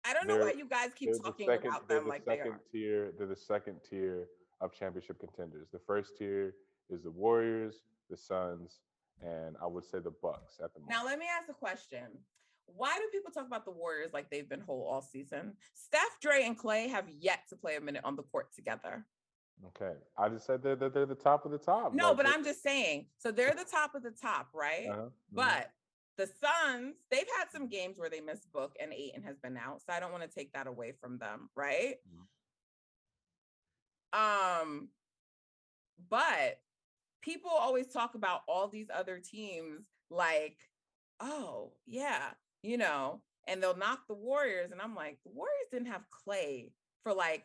I don't know why you guys keep they're the talking second- about them the like they second are. tier. They're the second tier of championship contenders. The first tier is the Warriors, the Suns, and I would say the Bucks at the moment. Now let me ask a question. Why do people talk about the Warriors like they've been whole all season? Steph, Dre, and Klay have yet to play a minute on the court together. Okay, I just said they're, they're, they're the top of the top. No, Like, but I'm just saying. So they're the top of the top, right? uh-huh, mhm. But the Suns, they've had some games where they missed Book and Ayton has been out. So I don't want to take that away from them, right? Um, but people always talk about all these other teams like, oh, yeah, you know, and they'll knock the Warriors. And I'm like, the Warriors didn't have Klay for like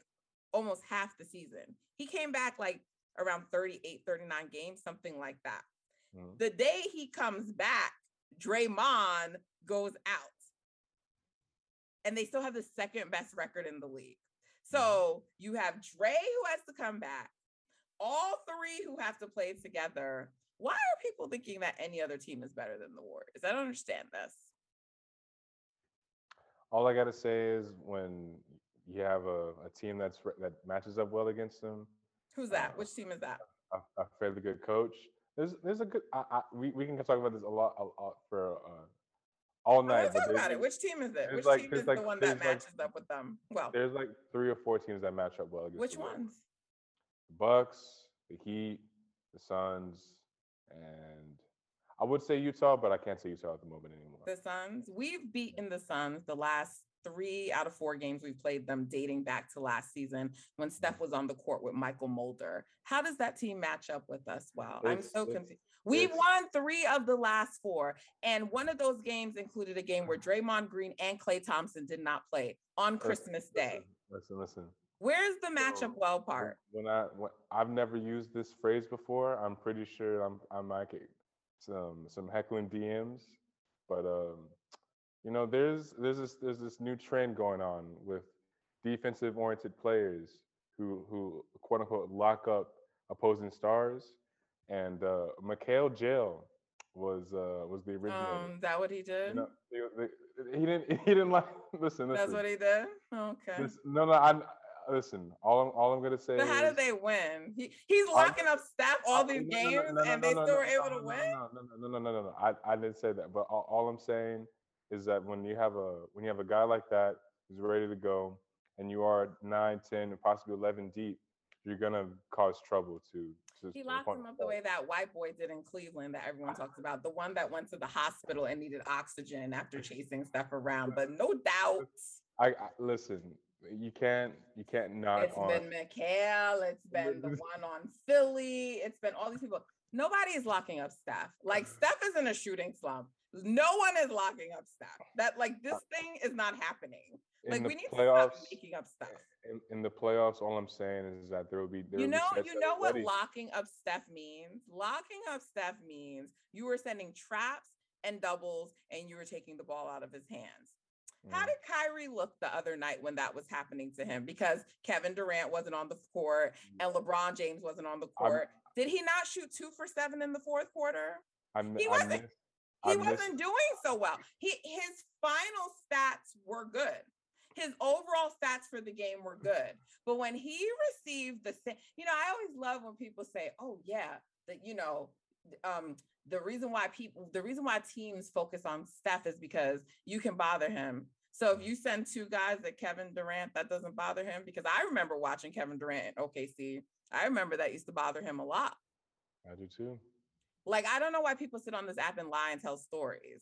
almost half the season. He came back like around 38, 39 games, something like that. Mhm. The day he comes back, Draymond goes out. And they still have the second best record in the league. So you have Dre who has to come back, all three who have to play together. Why are people thinking that any other team is better than the Warriors? I don't understand this. All I gotta say is when you have a, a team that's that matches up well against them, Who's that? Uh, Which team is that? a, a fairly good coach. There's there's a good. I, I, we we can talk about this a lot, a lot for uh, all night. want to talk about it. Which team is it? Which like- team is like- the one that there's like- matches up with them? Well, There's like three or four teams that match up well against. which ones? The Bucks, the Heat, the Suns, and I would say Utah, but I can't say Utah at the moment anymore. The Suns. We've beaten the Suns the last three out of four games we've played them dating back to last season when Steph was on the court with Mychal Mulder. How does that team match up with us? Well, I'm so confused. We've won three of the last four, and one of those games included a game where Draymond Green and Klay Thompson did not play on Listen, Christmas Day. Listen, listen. listen. Where's the matchup well part? When I when, I've never used this phrase before, I'm pretty sure I'm I might get some some heckling DMs, but um, you know, there's there's this there's this new trend going on with defensive oriented players who who quote unquote lock up opposing stars, and uh, Mikhail Jail was uh was the original. Um, that what he did? you know, the- the- he didn't he didn't like listen listen. That's what he did. Okay. This, no, no, I listen. All I'm, all I'm gonna say. But how is, did they win? He, he's I- locking up Steph all these no, games, no, no, and they still were able to win. No, no, no, no, no, no, no. I, I didn't say that. But all, all I'm saying is that when you have a when you have a guy like that who's ready to go, and you are nine, ten, and possibly eleven deep, you're gonna cause trouble to. to He locked him up the way that white boy did in Cleveland that everyone talks about. The one that went to the hospital and needed oxygen after chasing stuff around. But no doubt, I, I listen. You can't you can't not it's on. been Mikhail, it's been the one on Philly, it's been all these people. Nobody is locking up Steph. Like Steph is in a shooting slump. No one is locking up Steph. That like this thing is not happening. in Like we need playoffs, to stop making up stuff. in, in the playoffs, all I'm saying is that there will be there You know, you know what ready. locking up Steph means? Locking up Steph means you were sending traps and doubles and you were taking the ball out of his hands. How Mhm. did Kyrie look the other night when that was happening to him? Because Kevin Durant wasn't on the court and LeBron James wasn't on the Mm. I'm- court. Did he not shoot two for seven in the fourth quarter? I, mi- he wasn't- miss- He wasn't doing so well. He his final stats were good. His overall stats for the game were good. But when he received the you know, I always love when people say, "Oh yeah, that you know, um, the reason why people, the reason why teams focus on Steph is because you can bother him. So if you send two guys at Kevin Durant, that doesn't bother him because I remember watching Kevin Durant in OKC. I remember that used to bother him a lot. I do too. Like I don't know why people sit on this app and lie and tell stories.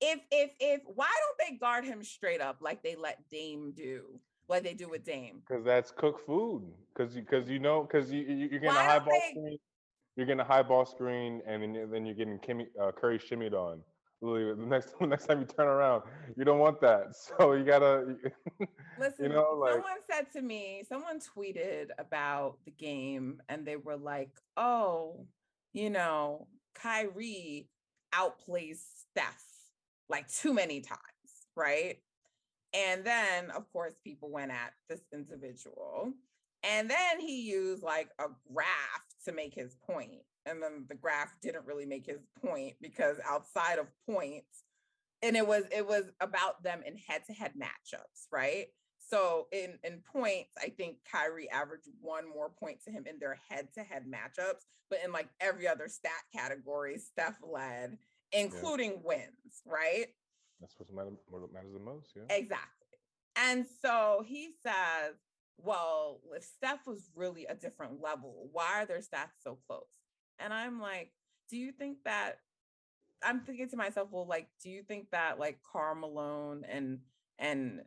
If if if why don't they guard him straight up like they let Dame do, What they do with Dame? Because that's cooked food. Because you, because you know, because you, you you're getting a Why high ball they- screen, you're getting a high ball screen, and then, then you're getting Kimmy, uh, Curry shimmied on. Literally, the next next time you turn around, you don't want that. So you gotta, Listen, you know, like someone said to me, someone tweeted about the game, and they were like, "Oh, you know, Kyrie outplays Steph like too many times, right?" And then, of course, people went at this individual, and then he used like a graph to make his point, and then the graph didn't really make his point because outside of points, and it was it was about them in head-to-head matchups, right? So in in points, I think Kyrie averaged one more point to him in their head-to-head matchups, but in like every other stat category, Steph led, including wins, right? that's what's matter, what matters the most. Yeah. Exactly. And so he says, well, if Steph was really a different level, why are their stats so close? And I'm like, do you think that I'm thinking to myself, well, like, do you think that like Karl Malone and and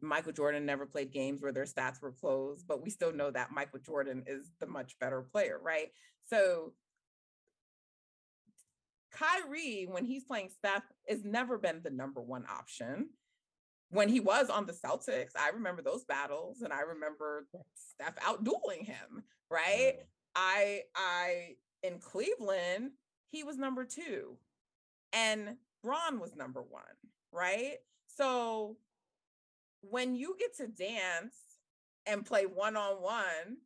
Michael Jordan never played games where their stats were close, but we still know that Michael Jordan is the much better player, right? So Kyrie, when he's playing Steph, has never been the number one option. When he was on the Celtics, I remember those battles and I remember Steph outdueling him, right? I I in Cleveland, he was number two and Bron was number one, right? So when you get to dance and play one on one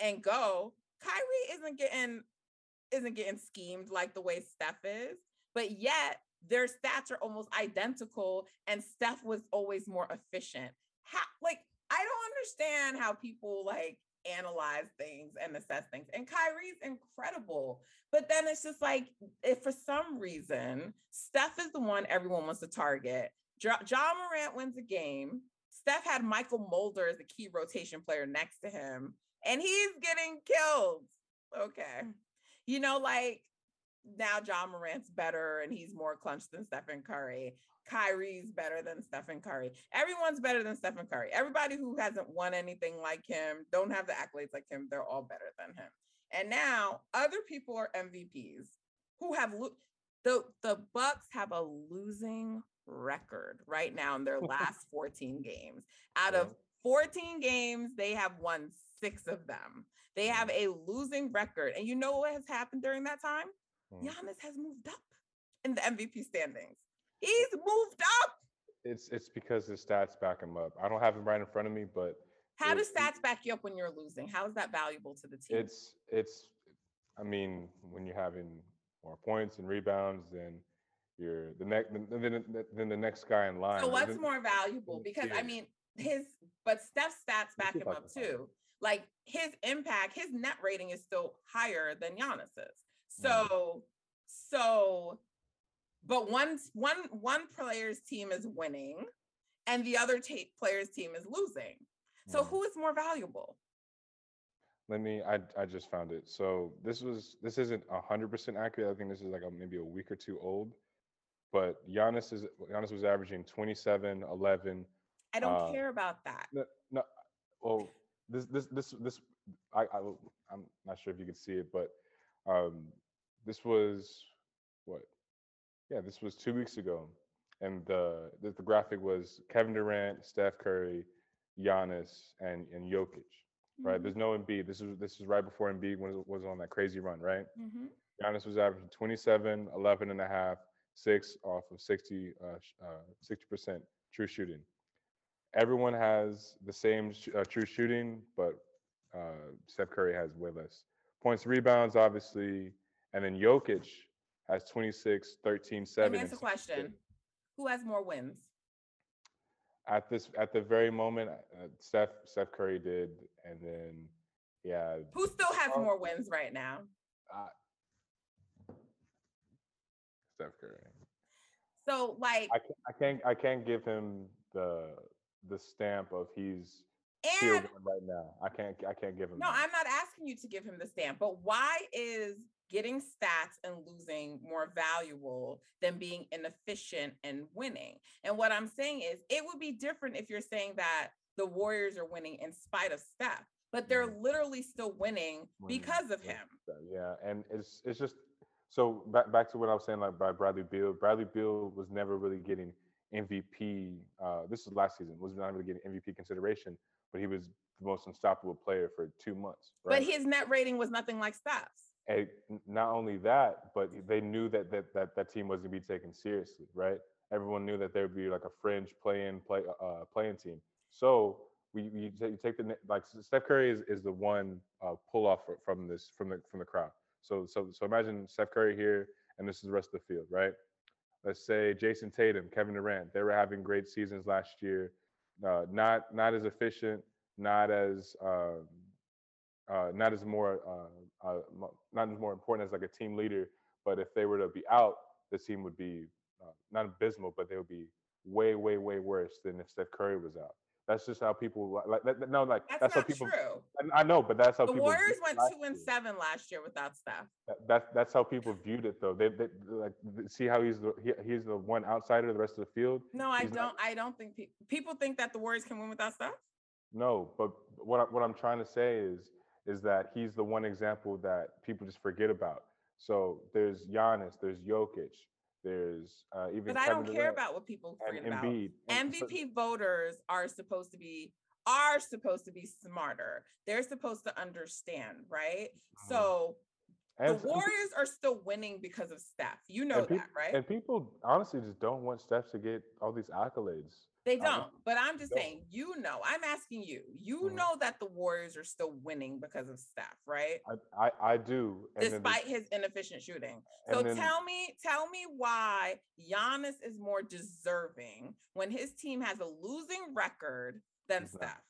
and go, Kyrie isn't getting isn't getting schemed like the way Steph is, but yet their stats are almost identical and Steph was always more efficient. How like I don't understand how people like analyze things and assess things. And Kyrie's incredible. But then it's just like, if for some reason Steph is the one everyone wants to target, Ja Morant wins a game. Steph had Mychal Mulder as the key rotation player next to him, and he's getting killed. Okay. You know, like now Ja Morant's better and he's more clutch than Stephen Curry. Kyrie's better than Stephen Curry. Everyone's better than Stephen Curry. Everybody who hasn't won anything like him, don't have the accolades like him, they're all better than him. And now other people are MVPs who have lo- the the Bucks have a losing record right now in their last 14 games. Out of 14 games, they have won 6 of them. They have a losing record. And you know what has happened during that time? Hmm. Giannis has moved up in the MVP standings. He's moved up. It's it's because the stats back him up. I don't have him right in front of me, but how does stats back you up when you're losing? How is that valuable to the team? It's it's I mean, when you're having more points and rebounds, then you're the next then, then the next guy in line. So what's more valuable? Because I mean his but Steph's stats back him up too. Like his impact, his net rating is still higher than Giannis's. So so but one one one player's team is winning and the other t- player's team is losing. So mm. who is more valuable? Let me I, I just found it. So this was this isn't 100% accurate. I think this is like a, maybe a week or two old but Giannis is Giannis was averaging 27 11 i don't uh, care about that. no, no well this this this this I, I i'm not sure if you can see it but um this was what yeah, this was two weeks ago, and the the, the graphic was Kevin Durant, Steph Curry, Giannis, and and Jokic. Right, mm-hmm. there's no Embiid. This is this is right before Embiid was was on that crazy run. Right, mm-hmm. Giannis was averaging 27, 11 and a half, six off of 60 uh, uh, 60% true shooting. Everyone has the same sh- uh, true shooting, but uh, Steph Curry has way less points, rebounds, obviously, and then Jokic has 26, 13, 7. Let me ask a question. Who has more wins? At this, at the very moment, uh, Steph Steph Curry did, and then yeah. Who still has oh, more wins right now? Uh, Steph Curry. So like, I can't, I can't, I can't give him the the stamp of he's and, right now. I can't, I can't give him. No, that. I'm not asking you to give him the stamp, but why is getting stats and losing more valuable than being inefficient and winning. And what I'm saying is, it would be different if you're saying that the Warriors are winning in spite of Steph, but they're literally still winning because of him. Yeah, and it's it's just so back back to what I was saying, like by Bradley Beal. Bradley Beal was never really getting MVP. Uh, this is last season was not really getting MVP consideration, but he was the most unstoppable player for two months. Right? But his net rating was nothing like Steph's. And not only that, but they knew that that that, that team wasn't to be taken seriously, right? Everyone knew that there would be like a fringe play-in play uh, playing team. So we, we you take the like Steph Curry is, is the one uh, pull off from this from the from the crowd. So so so imagine Steph Curry here, and this is the rest of the field, right? Let's say Jayson Tatum, Kevin Durant, they were having great seasons last year. Uh, not not as efficient, not as um, uh, not as more uh, uh, not as more important as like a team leader. But if they were to be out, the team would be uh, not abysmal, but they would be way, way, way worse than if Steph Curry was out. That's just how people like. like no, like That's, that's, how people. true. I- know, but that's how The people. Warriors went two and year. seven last year without Steph. That, that's that's how people viewed it, though. They, they like see how he's the he, he's the one outsider. The rest of the field, No, I He's don't. not- I don't think pe- people think that the Warriors can win without Steph. no. But what I, what I'm trying to say is is that he's the one example that people just forget about. So there's Giannis, there's Jokic, there's uh, even. But I don't care about what people forget about. Embiid. MVP voters are supposed to be are supposed to be smarter. They're supposed to understand, right? Mhm. So and- the Warriors are still winning because of Steph. You know and that, right? And people honestly just don't want Steph to get all these accolades. They don't. But I'm just saying, you know, I'm asking you. You Mhm. know that the Warriors are still winning because of Steph, right? I I, I do. And Despite his inefficient shooting. So then- tell me, tell me why Giannis is more deserving when his team has a losing record than He's not. Steph.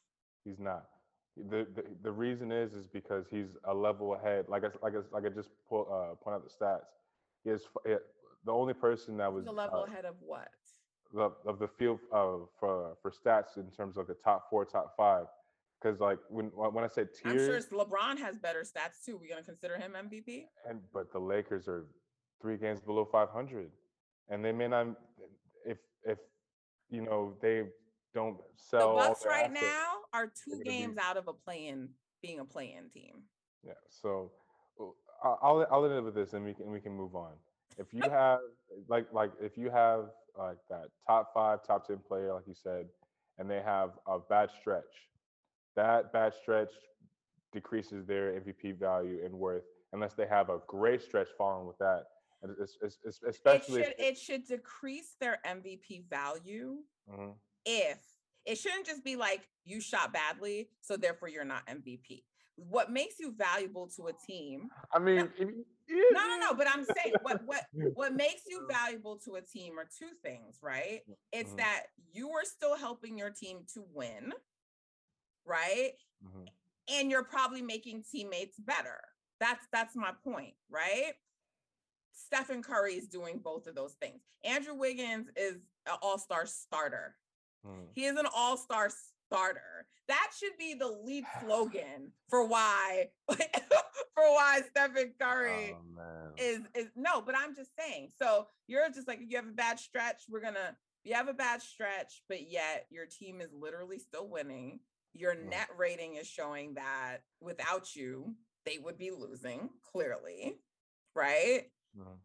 He's not. The, the the reason is is because he's a level ahead. Like I like I, like I just pull, uh, point out the stats. He is the only person that was The level uh, ahead of what? The, of the field uh, for for stats in terms of the top four, top five. Because like when when I said I'm sure tiers, LeBron has better stats too. We're gonna consider him MVP. and but the Lakers are three games below 500, and they may not if if you know they don't sell. all Bucks right assets. now are two gonna be- games out of a play-in, being a play-in team. Yeah. So I- I'll I'll end it with this, and we can we can move on. If you have like like if you have like that top five, top ten player, like you said, and they have a bad stretch, that bad stretch decreases their MVP value and worth unless they have a great stretch following with that. And it's, it's, it's especially it should it should decrease their MVP value Mhm. if it shouldn't just be like you shot badly, so therefore you're not MVP. What makes you valuable to a team? I mean, No, no, no. But I'm saying what what what makes you valuable to a team are two things, right? It's Mhm. that you are still helping your team to win, right? Mhm. And you're probably making teammates better. That's that's my point, right? Stephen Curry is doing both of those things. Andrew Wiggins is an all-star starter. Mhm. He is an all-star starter. That should be the lead slogan for why for why Stephen Curry Oh, is is no, but I'm just saying. So you're just like you have a bad stretch. We're gonna you have a bad stretch, but yet your team is literally still winning. Your Mm. net rating is showing that without you, they would be losing clearly, right? Mhm.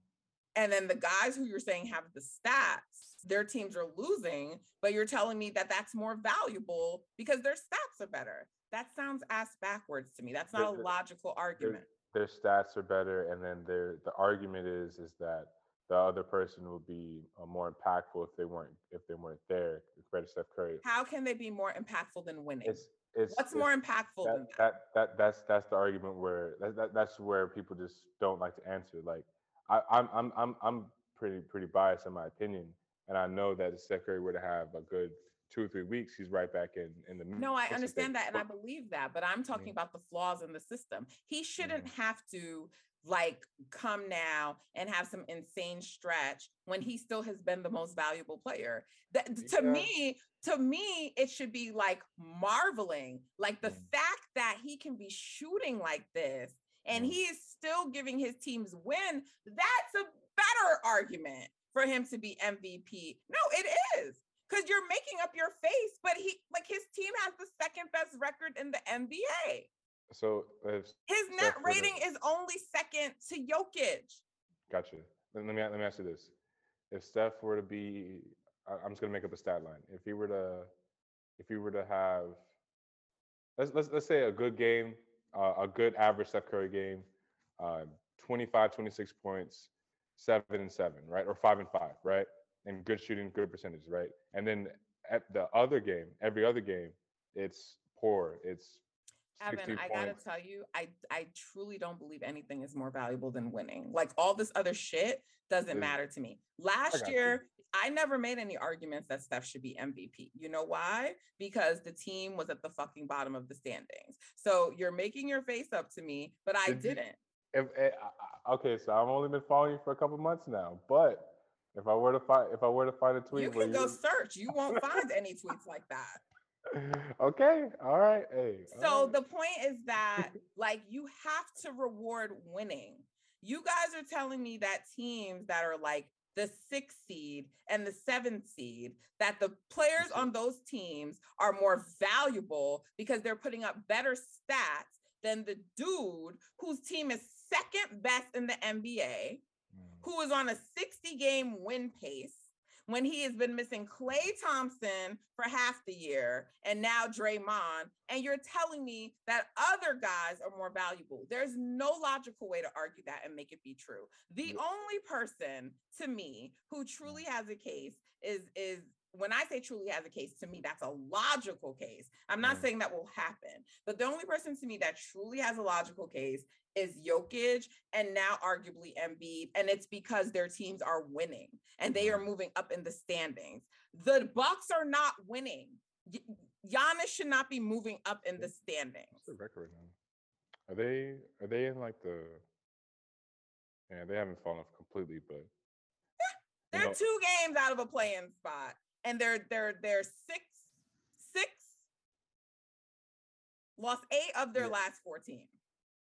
And then the guys who you're saying have the stats, their teams are losing, but you're telling me that that's more valuable because their stats are better. That sounds ass backwards to me. That's not a logical argument. their stats are better, and then their the argument is is that the other person would be uh, more impactful if they weren't if they weren't there compared to Steph Curry. How can they be more impactful than winning? It's it's What's it's- more impactful that, than that? that that that's that's the argument where that, that that's where people just don't like to answer. Like I, I'm I'm I'm I'm pretty pretty biased in my opinion, and I know that if Steph Curry were to have a good two or three weeks, he's right back in in the No, I understand that and I believe that, but I'm talking Mhm. about the flaws in the system. He shouldn't Mm-hmm. have to like come now and have some insane stretch when he still has been the most valuable player. That to Yeah. me, to me, it should be like marveling, like the Mm. fact that he can be shooting like this and Mm. he is still giving his teams win. That's a better argument for him to be MVP. No, it is because you're making up your face, but he like his team has the second best record in the NBA. So His net rating is only second to Jokic. Gotcha. Let me let me ask you this: If Steph were to be, I'm just gonna make up a stat line. If he were to, if he were to have, let's let's let's say a good game, uh, a good average Steph Curry game, uh, 25, 26 points, seven and seven, right, or five and five, right, and good shooting, good percentage, right, and then at the other game, every other game, it's poor. It's 60 Evan, I gotta points. tell you, I I truly don't believe anything is more valuable than winning. Like all this other shit doesn't matter to me. Last you. year, I never made any arguments that Steph should be MVP. You know why? Because the team was at the fucking bottom of the standings. So you're making your face up to me, but I Did didn't. If eh, I- I- okay, so I've only been following you for a couple months now, but if I were to find if I were to find a tweet You can go you search. You won't find any tweets like that. okay. All right. Hey. So right. the point is that like you have to reward winning. You guys are telling me that teams that are like the sixth seed and the seventh seed, that the players on those teams are more valuable because they're putting up better stats than the dude whose team is second best in the NBA, mm. who is on a 60 game win pace when he has been missing Klay Thompson for half the year and now Draymond, and you're telling me that other guys are more valuable. There's no logical way to argue that and make it be true. The only person to me who truly has a case is is when I say truly has a case, to me, that's a logical case. I'm not mm. saying that will happen, but the only person to me that truly has a logical case is Jokic and now arguably Embiid. And it's because their teams are winning and they are mm-hmm. moving up in the standings. The Bucks are not winning. Giannis should not be moving up in the standings. What's the record now? Are they are they in like the yeah, they haven't fallen off completely, but they're know. two games out of a playing spot and they're they're they're six six lost eight of their yeah. last 14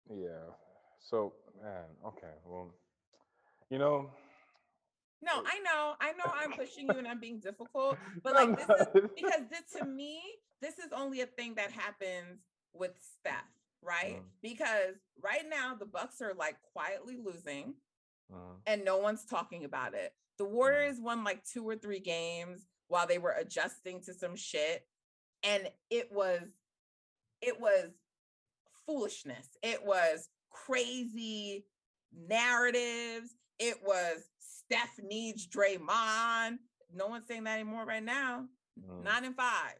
yeah so man okay well you know no i know i know i'm pushing you and i'm being difficult but like this is because this to me this is only a thing that happens with steph right mm. because right now the bucks are like quietly losing mm. and no one's talking about it the mm. warriors mm. won like two or three games while they were adjusting to some shit and it was it was foolishness it was crazy narratives it was steph needs draymond no one's saying that anymore right now mm. nine and five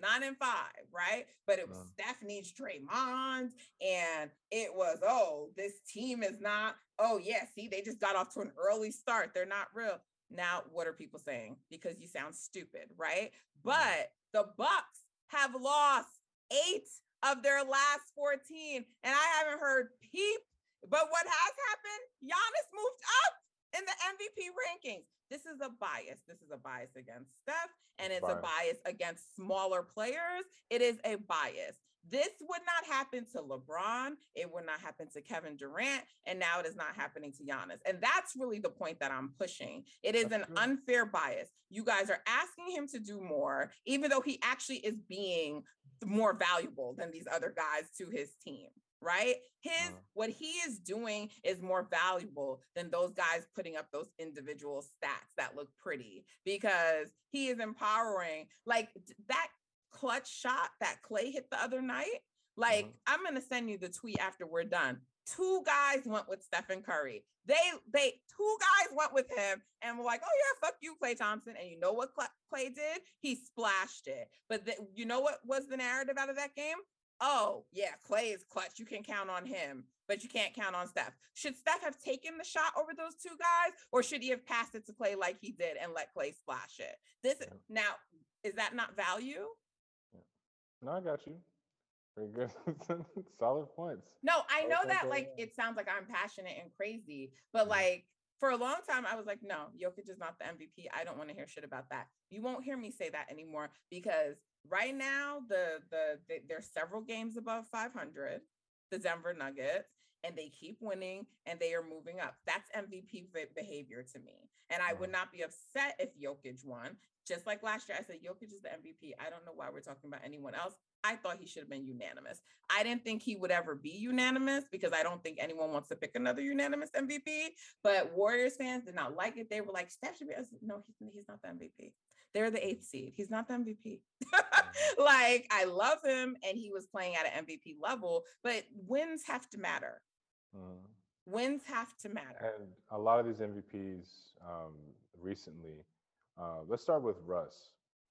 nine and five, right? But it was mm. Steph needs Draymond, and it was, oh, this team is not, oh, yeah, see, they just got off to an early start. They're not real. Now, what are people saying? Because you sound stupid, right? Mm-hmm. But the Bucks have lost eight of their last 14, and I haven't heard peep. But what has happened? Giannis moved up in the MVP rankings. This is a bias. This is a bias against Steph, and it's bias. a bias against smaller players. It is a bias. This would not happen to LeBron. It would not happen to Kevin Durant. And now it is not happening to Giannis. And that's really the point that I'm pushing. It is that's an true. unfair bias. You guys are asking him to do more, even though he actually is being more valuable than these other guys to his team right? His uh, what he is doing is more valuable than those guys putting up those individual stats that look pretty because he is empowering like that clutch shot that Klay hit the other night. Like, mm-hmm. I'm gonna send you the tweet after we're done. Two guys went with Stephen Curry. They they two guys went with him and were like, "Oh yeah, fuck you, Klay Thompson." And you know what Klay did? He splashed it. But the, you know what was the narrative out of that game? Oh yeah, Klay is clutch. You can count on him, but you can't count on Steph. Should Steph have taken the shot over those two guys, or should he have passed it to Klay like he did and let Klay splash it? This now is that not value? No, I got you. Very good. Solid points. No, I know that like it sounds like I'm passionate and crazy, but like for a long time, I was like, no, Jokic is not the MVP. I don't want to hear shit about that. You won't hear me say that anymore because right now the the, the there's several games above 500, the Denver Nuggets, and they keep winning and they are moving up. That's MVP behavior to me. And I would not be upset if Jokic won. Just like last year, I said Jokic is the MVP. I don't know why we're talking about anyone else. I thought he should have been unanimous. I didn't think he would ever be unanimous because I don't think anyone wants to pick another unanimous MVP. But Warriors fans did not like it. They were like, Steph should be. no, he's, he's not the MVP. They're the eighth seed. He's not the MVP. Like, I love him and he was playing at an MVP level, but wins have to matter. Mm. Wins have to matter. And a lot of these MVPs um, recently, uh, let's start with Russ.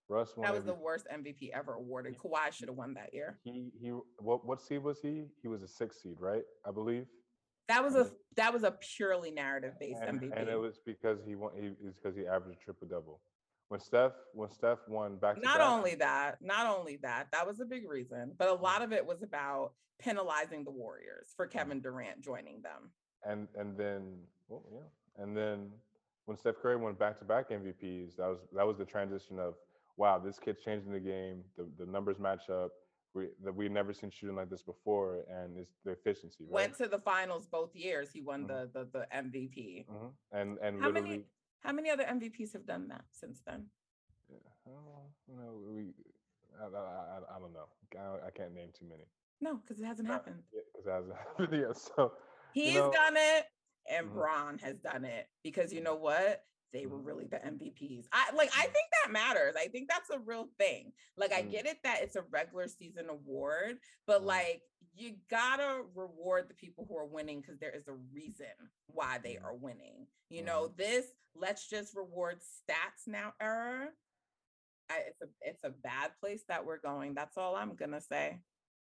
Russ won. That was MVP. the worst MVP ever awarded. Kawhi should have won that year. He he. What what seed was he? He was a six seed, right? I believe. That was a that was a purely narrative based MVP. And it was because he won. He is because he averaged triple double. When Steph when Steph won back. To Not only that, not only that, that was a big reason, but a lot of it was about penalizing the Warriors for mm-hmm. Kevin Durant joining them. And and then well, yeah, and then when Steph Curry went back to back MVPs, that was that was the transition of wow, this kid's changing the game. The the numbers match up. We that we've never seen shooting like this before, and it's the efficiency. Right? Went to the finals both years. He won mm-hmm. the, the the MVP. Mm-hmm. And and how many how many other MVPs have done that since then? Yeah, you know, we I, I, I don't know. I, I, can't name too many. No, because it hasn't uh, happened. Because it hasn't happened yet. So he's you know, done it, and mm-hmm. Bron has done it. Because you know what? They were mm-hmm. really the MVPs. I like I think that matters. I think that's a real thing. Like I mm. get it that it's a regular season award, but mm. like you gotta reward the people who are winning because there is a reason why they mm. are winning. You know, mm-hmm. this let's just reward stats now era. I, it's a it's a bad place that we're going. That's all I'm gonna say.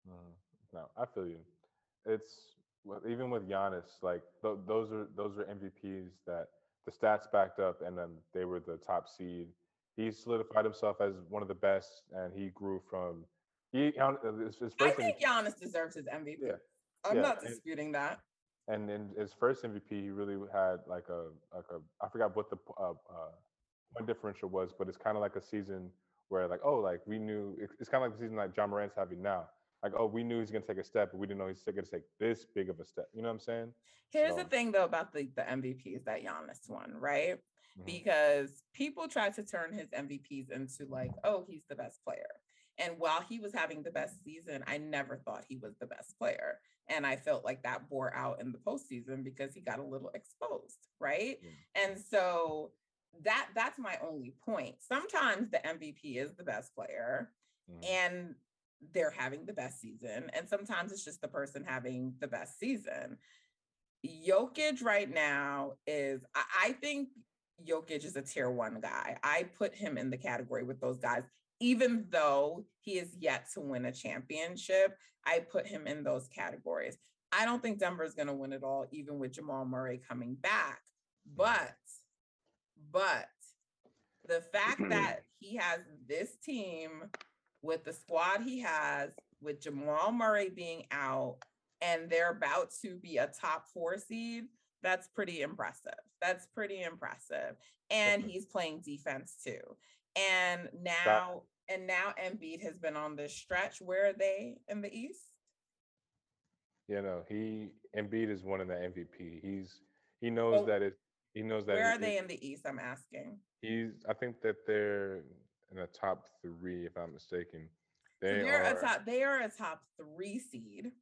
Mm. No, I feel you. It's even with Giannis, like th- those are those are MVPs that the stats backed up, and then they were the top seed. He solidified himself as one of the best, and he grew from. He uh, his, his I think Giannis deserves his MVP. Yeah. I'm yeah. not disputing and, that. And in his first MVP, he really had like a like a I forgot what the uh, uh, point differential was, but it's kind of like a season where like oh like we knew it's kind of like the season like Ja Morant's having now like, oh, we knew he's gonna take a step, but we didn't know he's gonna take this big of a step. You know what I'm saying? Here's so. the thing though about the the MVPs that Giannis won, right? Mm-hmm. Because people try to turn his MVPs into like, oh, he's the best player. And while he was having the best season, I never thought he was the best player. And I felt like that bore out in the postseason because he got a little exposed, right? Mm-hmm. And so that that's my only point. Sometimes the MVP is the best player. Mm-hmm. And they're having the best season. And sometimes it's just the person having the best season. Jokic right now is, I, think Jokic is a tier one guy. I put him in the category with those guys, even though he is yet to win a championship. I put him in those categories. I don't think Denver is going to win it all, even with Jamal Murray coming back. But, but the fact that he has this team with the squad he has, with Jamal Murray being out, and they're about to be a top four seed, that's pretty impressive. That's pretty impressive. And he's playing defense too. And now, and now Embiid has been on this stretch. Where are they in the East? You know, he Embiid is one of the MVP. He's he knows oh, that it. He knows that. Where are it, they in the East? I'm asking. He's. I think that they're in the top three, if I'm mistaken. They so are a top. They are a top three seed,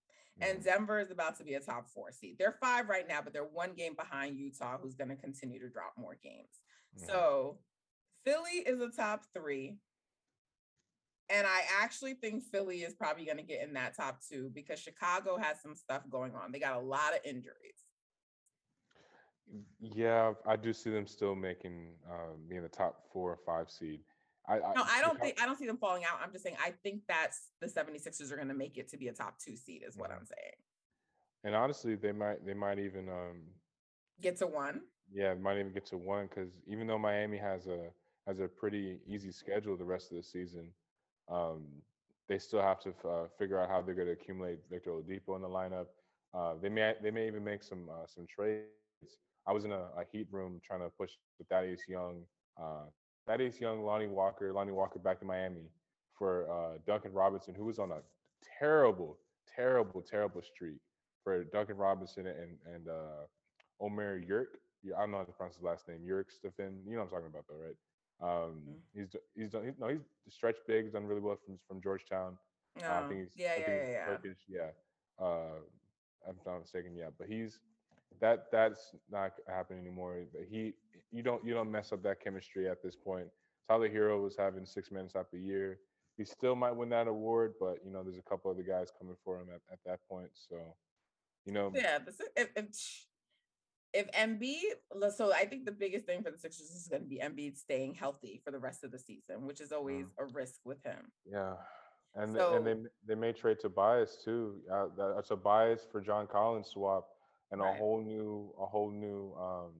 and mm-hmm. Denver is about to be a top four seed. They're five right now, but they're one game behind Utah, who's going to continue to drop more games. Mm-hmm. So Philly is a top three. And I actually think Philly is probably going to get in that top two because Chicago has some stuff going on. They got a lot of injuries. Yeah, I do see them still making uh, being the top four or five seed. I, I, no, I don't think I don't see them falling out. I'm just saying I think that's the 76ers are going to make it to be a top 2 seed is what I'm saying. And honestly, they might they might even um get to 1. Yeah, might even get to 1 cuz even though Miami has a has a pretty easy schedule the rest of the season, um they still have to uh, figure out how they're going to accumulate Victor Oladipo in the lineup. Uh, they may they may even make some uh, some trades. I was in a, a, heat room trying to push the Thaddeus Young uh, Thaddeus Young, Lonnie Walker, Lonnie Walker back in Miami for uh, Duncan Robinson, who was on a terrible, terrible, terrible streak for Duncan Robinson and and uh, Omer Yurk. Yeah, I don't know how to pronounce his last name. Yurtseven. You know what I'm talking about though, right? Um, mm-hmm. He's he's done. He's, no, he's stretch big. He's done really well from from Georgetown. Uh, I think he's yeah, I think yeah, yeah, Turkish. Yeah. Uh, I'm not mistaken. Yeah, but he's that that's not happening anymore. He you don't you don't mess up that chemistry at this point. Tyler Herro was having six minutes after year. He still might win that award, but you know there's a couple other guys coming for him at, at that point. So, you know, yeah. If, if if Embiid, so I think the biggest thing for the Sixers is going to be Embiid staying healthy for the rest of the season, which is always mm. a risk with him. Yeah, and so, and they they may trade Tobias too. Uh, that's a bias for John Collins swap and right. a whole new a whole new um,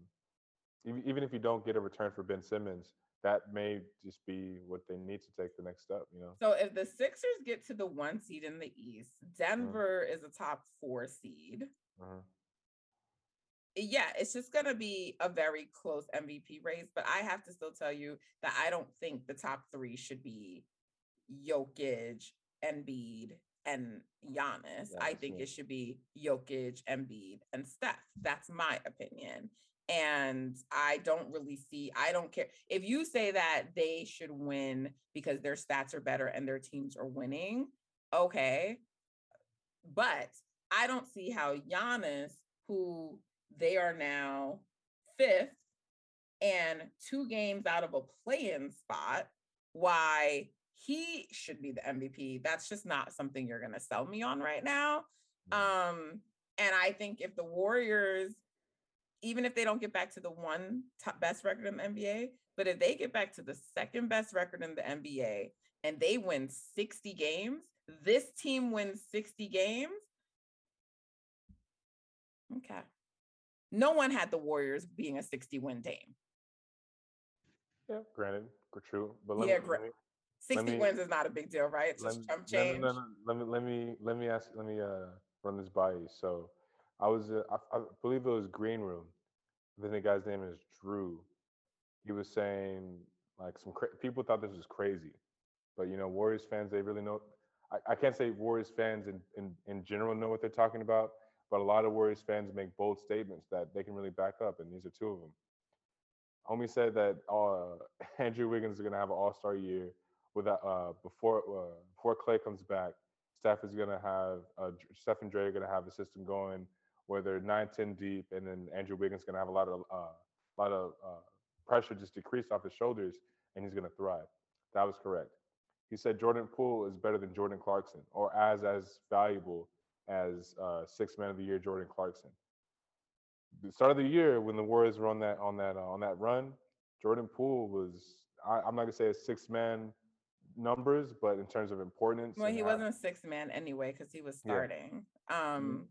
even if you don't get a return for Ben Simmons, that may just be what they need to take the next step, you know. So if the Sixers get to the one seed in the East, mm-hmm. Denver mm-hmm. is a top four seed. Mm-hmm. yeah, it's just going to be a very close MVP race. But I have to still tell you that I don't think the top three should be Jokic, Embiid, and Giannis. I think it should be Jokic, Embiid, and Steph. That's my opinion. And I don't really see, I don't care. If you say that they should win because their stats are better and their teams are winning, okay. But I don't see how Giannis, who they are now fifth and two games out of a play-in spot, why he should be the MVP. That's just not something you're going to sell me on right now. Um, and I think if the Warriors, even if they don't get back to the one top best record in the NBA, but if they get back to the second best record in the NBA and they win 60 games, this team wins 60 games. Okay. No one had the Warriors being a 60 win team. Yeah, granted, true. But let yeah, me, let me, 60 me, wins is not a big deal, right? It's just chump change. No, no, no, let me let me let me ask let me uh run this by you. So I was uh, I, I, believe it was Green Room. I think the guy's name is Drew. He was saying like some cra- people thought this was crazy, but you know Warriors fans they really know. I, I can't say Warriors fans in, in in general know what they're talking about, but a lot of Warriors fans make bold statements that they can really back up, and these are two of them. Homie said that uh, Andrew Wiggins is going to have an All Star year with uh, before uh, before Klay comes back, Steph is gonna have uh, Steph and Dre are gonna have a system going where they're nine, 10 deep, and then Andrew Wiggins is gonna have a lot of uh, lot of uh, pressure just decreased off his shoulders, and he's gonna thrive. That was correct. He said Jordan Poole is better than Jordan Clarkson, or as as valuable as uh, six man of the year Jordan Clarkson. The start of the year when the Warriors were on that on that uh, on that run, Jordan Poole was I, I'm not gonna say a six man numbers, but in terms of importance. Well, he wasn't a sixth man anyway because he was starting. Yeah. Um, mm-hmm.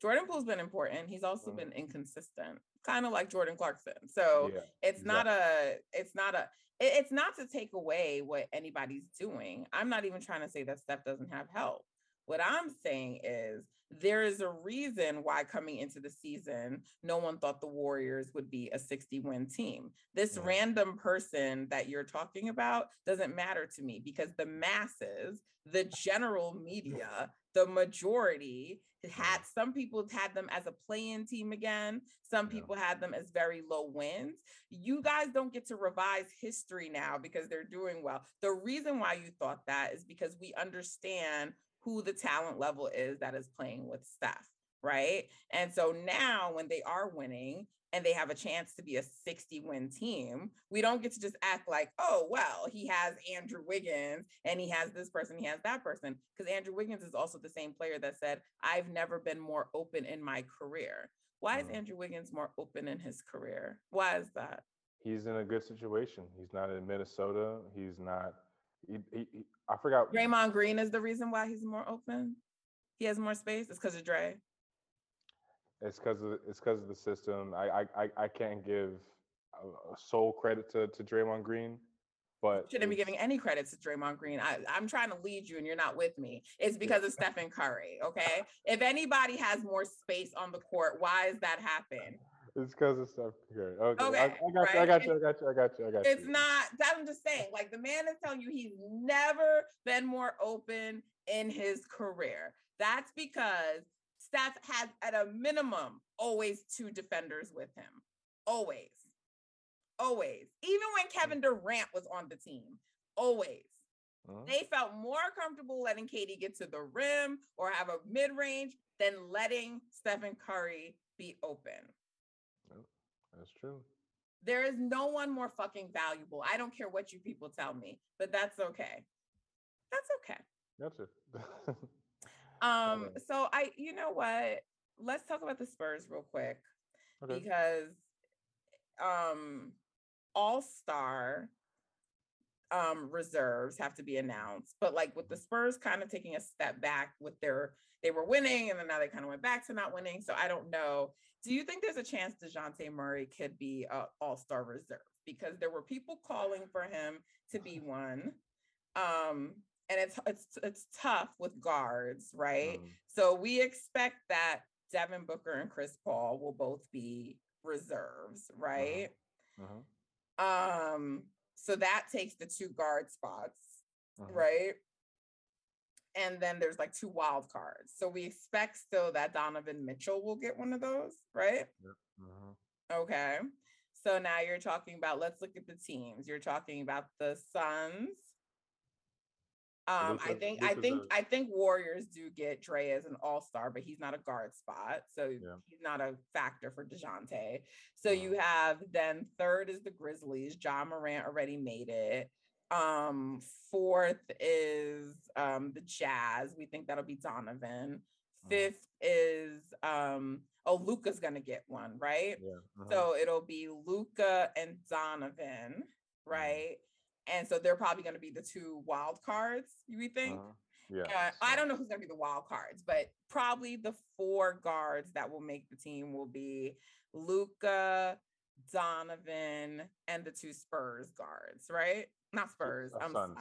Jordan Poole's been important. He's also mm-hmm. been inconsistent, kind of like Jordan Clarkson. So yeah, it's exactly. not a, it's not a, it's not to take away what anybody's doing. I'm not even trying to say that Steph doesn't have help. What I'm saying is there is a reason why coming into the season, no one thought the Warriors would be a 60 win team. This yeah. random person that you're talking about doesn't matter to me because the masses, the general media, the majority had some people had them as a play-in team again. Some people had them as very low wins. You guys don't get to revise history now because they're doing well. The reason why you thought that is because we understand who the talent level is that is playing with Steph, right? And so now when they are winning and they have a chance to be a 60 win team, we don't get to just act like, oh, well, he has Andrew Wiggins and he has this person, he has that person. Because Andrew Wiggins is also the same player that said, I've never been more open in my career. Why is mm. Andrew Wiggins more open in his career? Why is that? He's in a good situation. He's not in Minnesota. He's not he, he, he, I forgot. Draymond Green is the reason why he's more open. He has more space. It's because of Dre. It's because of it's because of the system. I I I can't give a sole credit to to Draymond Green, but shouldn't be giving any credit to Draymond Green. I, I'm trying to lead you, and you're not with me. It's because of Stephen Curry. Okay, if anybody has more space on the court, why does that happen? It's because of Steph Curry. Okay, okay I, I, got right? you. I got you. I got you. I got you. I got you. It's not. I'm just saying. Like the man is telling you, he's never been more open in his career. That's because Steph has, at a minimum, always two defenders with him. Always, always. Even when Kevin Durant was on the team, always. Uh-huh. They felt more comfortable letting Katie get to the rim or have a mid range than letting Stephen Curry be open. That's true. There is no one more fucking valuable. I don't care what you people tell me, but that's okay. That's okay. That's it. um, so I, you know what? Let's talk about the Spurs real quick. Okay. Because um all-star um reserves have to be announced. But like with the Spurs kind of taking a step back with their they were winning and then now they kind of went back to not winning. So I don't know do you think there's a chance DeJounte Murray could be a all-star reserve? Because there were people calling for him to be one. Um, and it's it's it's tough with guards, right? Mm. So we expect that Devin Booker and Chris Paul will both be reserves, right? Mhm. Um, so that takes the two guard spots, Mhm. right? And then there's like two wild cards. So we expect still that Donovan Mitchell will get one of those, right? Mhm. Okay. So now you're talking about let's look at the teams. You're talking about the Suns. Um, I think I think I think Warriors do get Dre as an all-star, but he's not a guard spot, so Yeah. he's not a factor for DeJounte. So Uh-huh. you have then third is the Grizzlies. Ja Morant already made it. Um, fourth is um the Jazz. We think that'll be Donovan. Mhm. Fifth is um oh Luka's gonna get one, right? Yeah. mhm. So it'll be Luka and Donovan, right? And so they're probably going to be the two wild cards, you think. Mhm. Yeah. Uh, I don't know who's going to be the wild cards, but probably the four guards that will make the team will be Luka, Donovan, and the two Spurs guards, right? Not Spurs, uh, um, Suns.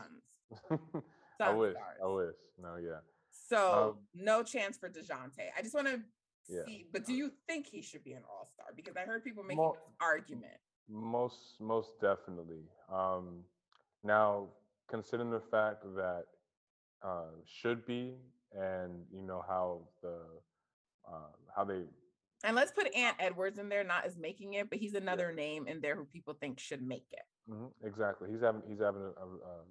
Suns. I wish. guards. I wish. No, yeah. So Um, no chance for Dejounte. I just want to Yeah. see, but do you think he should be an all star? Because I heard people making Mo- this argument. Most most definitely. Um, now, considering the fact that uh, should be, and you know how the uh, how they And let's put Ant Edwards in there, not as making it, but he's another name in there who people think should make it. Mhm, exactly he's having he's having a, a, a-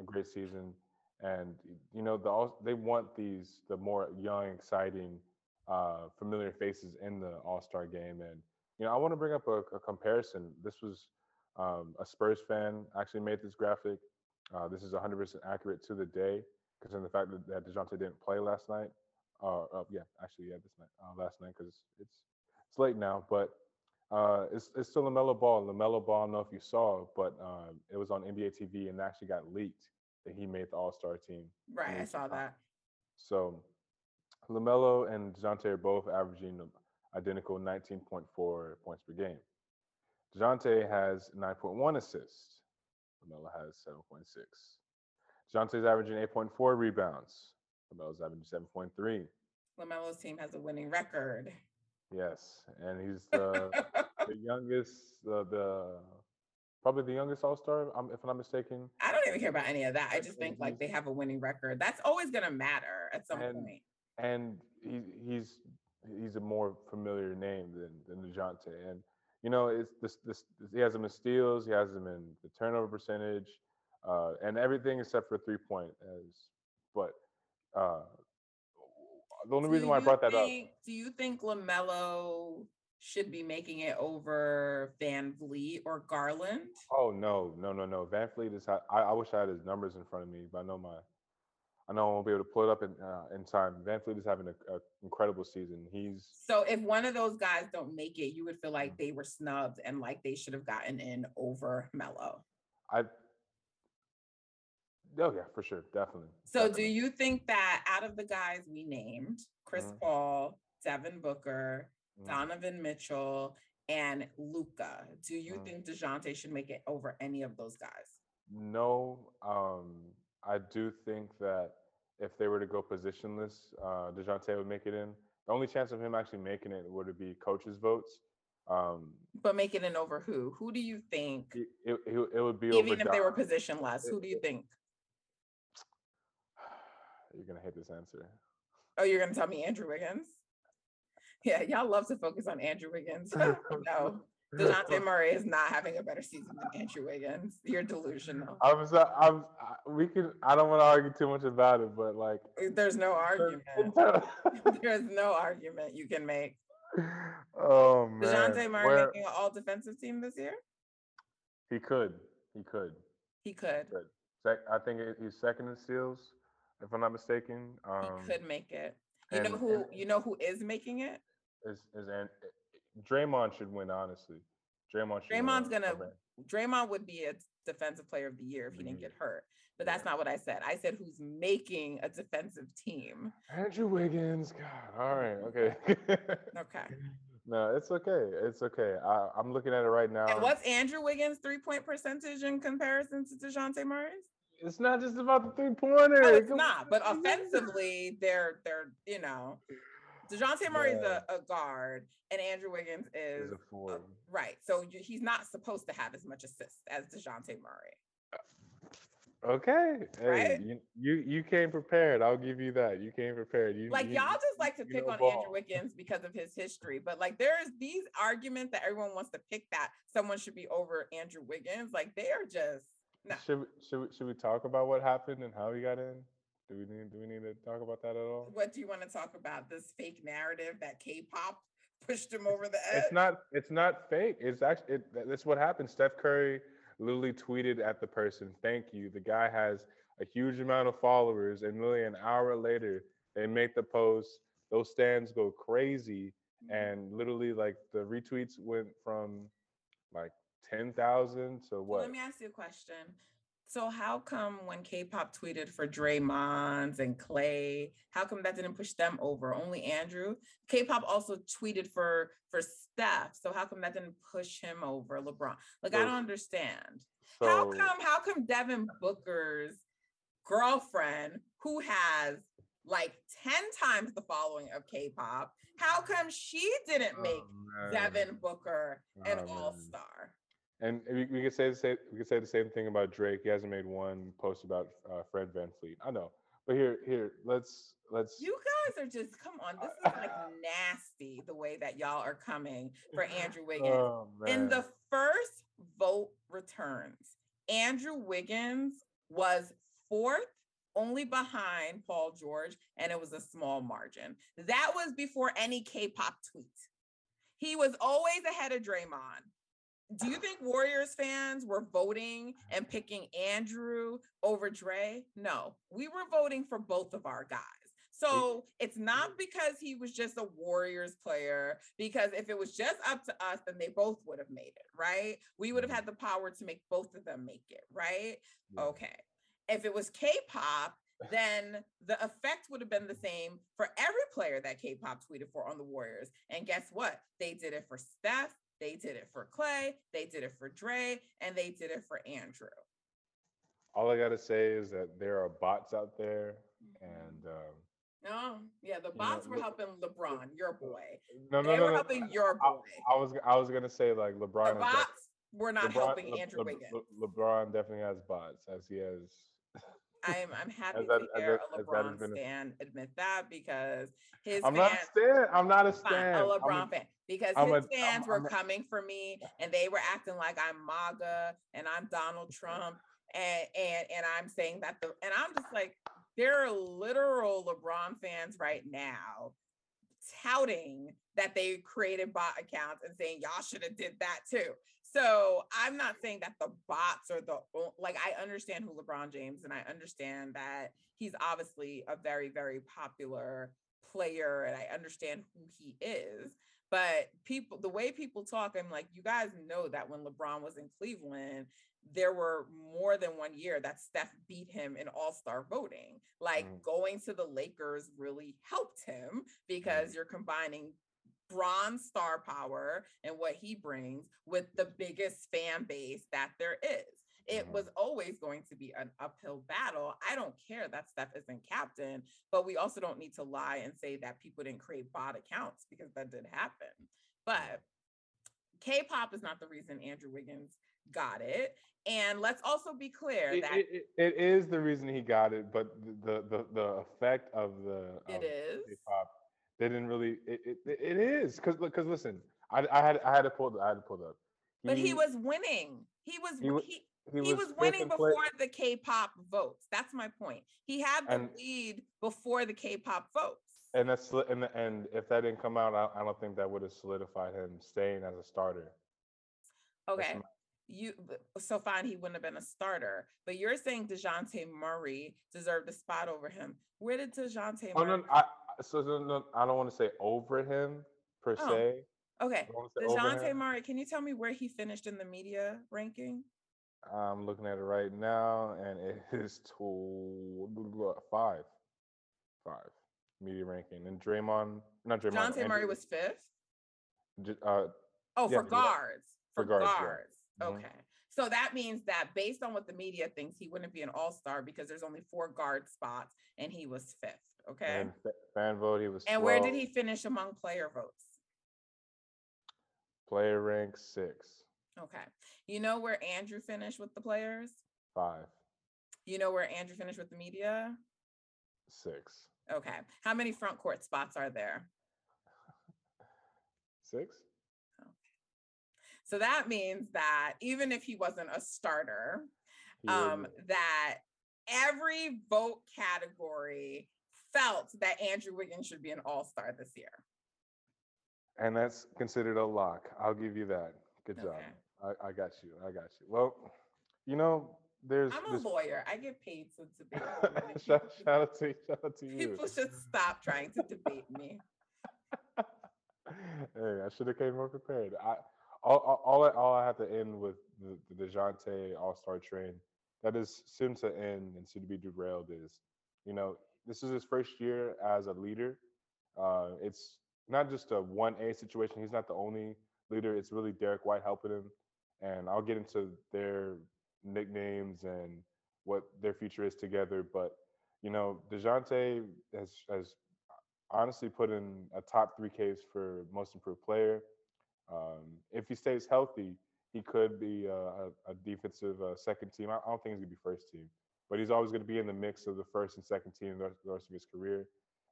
a great season, and you know the they want these the more young, exciting, uh, familiar faces in the All Star game, and you know I want to bring up a, a comparison. This was um, a Spurs fan actually made this graphic. Uh, this is 100% accurate to the day, considering the fact that, that Dejounte didn't play last night. Uh, uh, yeah, actually, yeah, this night, uh, last night, because it's it's late now, but uh, it's it's still Lamelo Ball. Lamelo Ball, I don't know if you saw, but um, it was on NBA TV and actually got leaked that he made the All Star team. Right. I saw that. So Lamelo and Dejounte are both averaging identical 19.4 points per game. Dejounte has 9.1 assists. Lamelo has 7.6. Dejounte's averaging 8.4 rebounds. Lamelo's averaging 7.3. LaMelo's team has a winning record. Yes, and he's the the youngest, the the probably the youngest All Star, um, if I'm not mistaken. I don't even care about any of that. I just think like they have a winning record. That's always going to matter at some And- point. and he, he's he's a more familiar name than than Dejounte. And you know, it's this, this he has him in steals, he has him in the turnover percentage, uh, and everything except for three point. As but uh, the only Do reason why I brought that up. Do you think LaMelo should be making it over VanVleet or Garland? Oh no, no, no, no. VanVleet is. I, I wish I had his numbers in front of me, but I know my. I know I won't be able to pull it up in uh, in time. VanVleet is having an incredible season. He's So if one of those guys don't make it, you would feel like they were snubbed and like they should have gotten in over Melo. I. Oh yeah, for sure, definitely. So do you think that out of the guys we named, Chris Mhm. Paul, Devin Booker, Mhm. Donovan Mitchell, and Luka, do you Mhm. think DeJounte should make it over any of those guys? No, um, I do think that if they were to go positionless, uh, Dejounte would make it in. The only chance of him actually making it would be coaches' votes. Um, But make it in over who? Who do you think? it, it, it would be Even if they were Don. positionless, who do you think? You're gonna hate this answer. Oh, you're gonna tell me Andrew Wiggins? Yeah, y'all love to focus on Andrew Wiggins. no, DeJounte Murray is not having a better season than Andrew Wiggins. You're delusional. I'm so, I'm I- we can I don't want to argue too much about it, but like There's no argument. There's no argument you can make. oh man, DeJounte Murray Where- making an all defensive team this year? he could he could. He could. Sec, I think he's second in steals, if I'm not mistaken. Um, he could make it. You know who and- you know who is making it? is is and Draymond should win honestly. Draymond should win Draymond's over- gonna over- Draymond would be a defensive player of the year if he didn't get hurt. But that's not what I said. I said who's making a defensive team. Andrew Wiggins. God, all right, okay. Okay. no, it's okay. It's okay. I, I'm looking at it right now. And what's Andrew Wiggins' three point percentage in comparison to DeJounte Murray's? It's not just about the three pointer. No, it's not. But offensively, they're they're you know Dejounte Murray is Yeah. a, a guard, and Andrew Wiggins is Is a forward. right. So you- he's not supposed to have as much assists as Dejounte Murray. Okay. Hey, Right? you, you you came prepared. I'll give you that. You came prepared. You Like you, y'all just like to pick on ball. Andrew Wiggins because of his history, but like there's these arguments that everyone wants to pick that someone should be over Andrew Wiggins. Like they are just no. Should we, should we, should we talk about what happened and how he got in? Do we need do we need to talk about that at all? What do you want to talk about? This fake narrative that K-pop pushed him over the edge. It's not it's not fake. It's actually it, that's what happened. Steph Curry literally tweeted at the person, "Thank you." The guy has a huge amount of followers, and literally an hour later, they make the post. Those stands go crazy, Mm-hmm. and literally like the retweets went from like ten thousand to So what? let me ask you a question. So how come when K-pop tweeted for Draymond's and Klay, how come that didn't push them over? Only Andrew. K-pop also tweeted for for Steph. So how come that didn't push him over LeBron? Like I don't understand. how come how come Devin Booker's girlfriend who has like 10 times the following of K-pop, how come she didn't oh, make Oh. Devin Booker an Oh, all-star? And we, we could say the same. We could say the same thing about Drake. He hasn't made one post about uh, Fred Van Fleet. I know, but here, here, let's let's. You guys are just come on. This is like nasty the way that y'all are coming for Andrew Wiggins. Oh, In the first vote returns, Andrew Wiggins was fourth, only behind Paul George, and it was a small margin. That was before any K-pop tweet. He was always ahead of Draymond. Do you think Warriors fans were voting and picking Andrew over Dre? No, we were voting for both of our guys. So it's not because he was just a Warriors player, because if it was just up to us, then they both would have made it, right? We would have mm-hmm. had the power to make both of them make it, right? Yeah. Okay. If it was K pop, then the effect would have been the same for every player that K pop tweeted for on the Warriors. And guess what? They did it for Steph, they did it for Klay, they did it for Dre, and they did it for Andrew. All I gotta say is that there are bots out there, and um, No, yeah, the know, bots were look- helping LeBron, your boy. no, no, they no, were no, helping your I, boy. I was I was gonna say like LeBron. The has def- were not LeBron- helping Le- Andrew Le- Wiggins. Le- LeBron definitely has bots, as he has. I'm I'm happy that- to hear that- a LeBron a- stan admit that because his I'm not a fans stan. I'm not a stan. a I'm LeBron fan because I'm his a- fans were I'm a- coming for me and they were acting like I'm MAGA and I'm Donald Trump and and and I'm saying that the and I'm just like there are literal LeBron fans right now touting that they created bot accounts and saying y'all should have did that too. So I'm not saying that the bots are the like I understand who LeBron James and I understand that he's obviously a very very popular player and I understand who he is. But people the way people talk I'm like you guys know that when LeBron was in Cleveland there were more than one year that Steph beat him in all-star voting. Like Mm. going to the Lakers really helped him because you're combining Bron's star power and what he brings with the biggest fan base that there is. It Mhm. was always going to be an uphill battle. I don't care that Steph isn't captain, but we also don't need to lie and say that people didn't create bot accounts because that did happen. But K-pop is not the reason Andrew Wiggins got it. And let's also be clear It, that it, it- it is the reason he got it, but the the the effect of the it of is. K-pop didn't really. It it, it is because because listen, I, I had I had to pull I had to pull up. But he was winning. He was he he, he he was fifth winning in play- before the K-pop votes. That's my point. He had the And- lead before the K-pop votes. and that's and and if that didn't come out, I, I don't think that would have solidified him staying as a starter. Okay. my- You so fine, he wouldn't have been a starter. But you're saying DeJounte Murray deserved a spot over him. Where did DeJounte Oh Murray? no, I so, so no, I don't want to say over him per Oh, se. okay. I don't wanna say over DeJounte. Murray, can you tell me where he finished in the media ranking? I'm looking at it right now, and it is to five, five media ranking. And Draymond, not Draymond. DeJounte Murray was fifth. Uh, Oh, Yeah, for guards. For, guards, guards. yeah. Mhm. Okay. So that means that based on what the media thinks, he wouldn't be an all star because there's only four guard spots and he was fifth. Okay. And fan vote, he was. And 12. where did he finish among player votes? Player rank six. Okay. You know where Andrew finished with the players? Five. You know where Andrew finished with the media? Six. Okay. How many front court spots are there? Six. So that means that even if he wasn't a starter, um, that every vote category felt that Andrew Wiggins should be an all star this year. and that's considered a lock. I'll give you that. Good job. I, I got you. I got you. Well, you know, there's. I'm a there's- lawyer. I get paid to debate. shout, people- shout out to shout out to you. People should stop trying to debate me. hey, I should have came more prepared. I all all all I, all I have to end with the, the Dejounte All Star train that is soon to end and soon to be derailed is, you know, this is his first year as a leader. Uh, it's not just a one A situation. He's not the only leader. It's really Derrick White helping him, and I'll get into their nicknames and what their future is together. But you know, Dejounte has has honestly put in a top three case for most improved player. Um, if he stays healthy, he could be a, a, defensive uh, second team. I, don't think he's gonna be first team, but he's always gonna be in the mix of the first and second team the rest, of his career.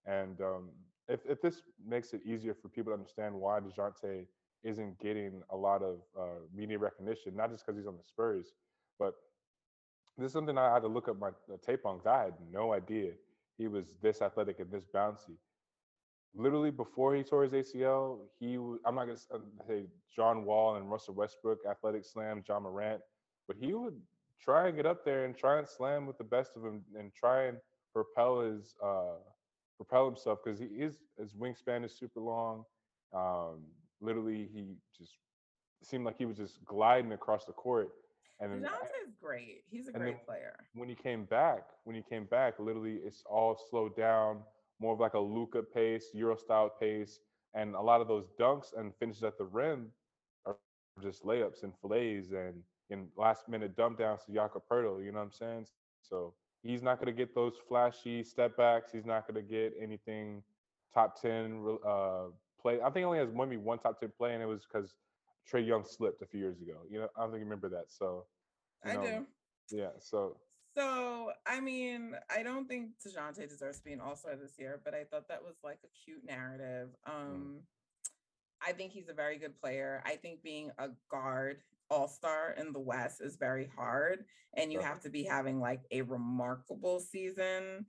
And um, if if this makes it easier for people to understand why Dejounte isn't getting a lot of uh, media recognition, not just because he's on the Spurs, but this is something I had to look up my tape on because I had no idea he was this athletic and this bouncy. Literally before he tore his ACL, he I'm not gonna uh, say John Wall and Russell Westbrook athletic slam Ja Morant, but he would try and get up there and try and slam with the best of them and try and propel his uh, propel himself because he is his wingspan is super long. Um, literally, he just seemed like he was just gliding across the court. And then is great. He's a great player. when he came back, when he came back, literally it's all slowed down, more of like a Luka pace, Euro style pace, and a lot of those dunks and finishes at the rim are just layups and fillets and in last minute dump downs to Jakob Poeltl, you know what I'm saying? So he's not going to get those flashy step backs. He's not going to get anything top 10 uh, play. I think he only has maybe one top 10 play, and it was because Trae Young slipped a few years ago. You know, I don't think you remember that. So, I know, do. Yeah. So So, I mean, I don't think DeJounte deserves to be an all star this year, but I thought that was like a cute narrative. Um, I think he's a very good player. I think being a guard all star in the West is very hard, and you have to be having like a remarkable season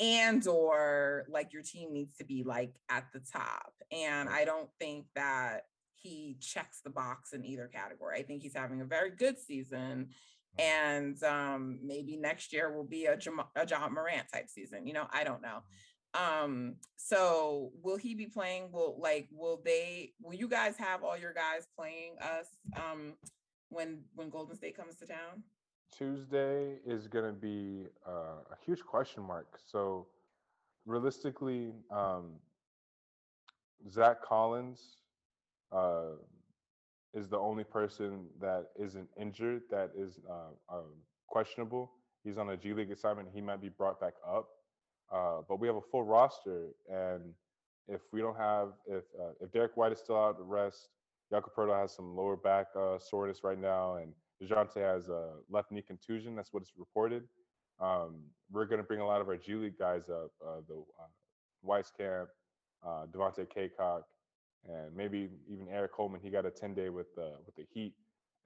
and or like your team needs to be like at the top and i don't think that he checks the box in either category i think he's having a very good season and um maybe next year will be a Jam- a Ja Morant type season. You know, I don't know. Um, so will he be playing? Will like will they will you guys have all your guys playing us um when when Golden State comes to town? Tuesday is going to be uh, a huge question mark. So, realistically, um, Zach Collins uh, is the only person that isn't injured that is uh, um, questionable. He's on a G League assignment. He might be brought back up, uh, but we have a full roster, and if we don't have if uh, if Derrick White is still out to rest, Jakob Poeltl has some lower back uh, soreness right now, and DeJounte has a left knee contusion. That's what it's reported. Um, we're going to bring a lot of our G League guys up, uh, the uh, Wieskamp, uh, Devontae Cacok, and maybe even Eric Coleman. He got a 10 day with uh, with the Heat,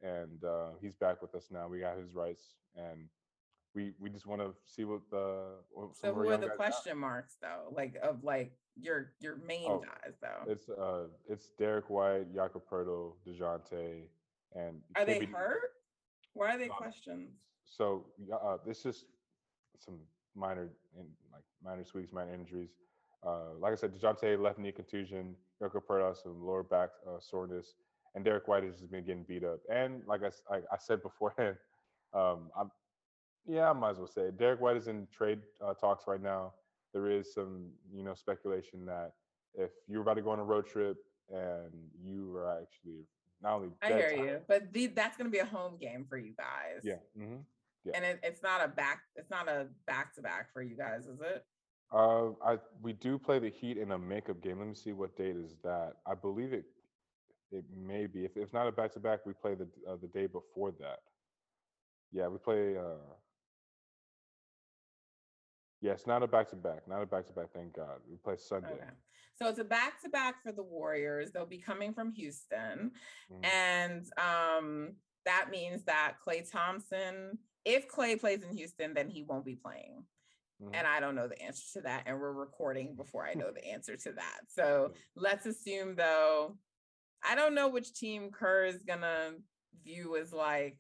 and uh, he's back with us now. We got his rights, and we we just want to see what the what So who are the got. question marks though? Like of like your your main Oh, guys though. It's uh it's Derrick White, Jakob Poeltl, Dejounte, and Are they hurt? Why are they questions? So uh, it's just some minor in like minor tweaks, minor injuries. Uh, like I said, Dejounte left knee contusion, Jakob Poeltl some lower back uh, soreness, and Derrick White has just been getting beat up. And like i, I, I said beforehand, um, I'm yeah, I might as well say it. Derrick White is in trade uh, talks right now. There is some you know speculation that if you're about to go on a road trip and you are actually not only I hear you, but the, that's going to be a home game for you guys. Yeah. Mm-hmm. yeah. And it, it's not a back. It's not a back to back for you guys, is it? Uh, I we do play the Heat in a makeup game. Let me see what date is that. I believe it. It may be. If if not a back to back, we play the uh, the day before that. Yeah, we play. Uh, it's not a back to back. Not a back to back. Thank God. We play Sunday. Okay. So it's a back to back for the Warriors. They'll be coming from Houston, mm-hmm. and um, that means that Klay Thompson. If Klay plays in Houston, then he won't be playing. Mm-hmm. And I don't know the answer to that. And we're recording before I know the answer to that. So let's assume, though, I don't know which team Kerr is going to view as like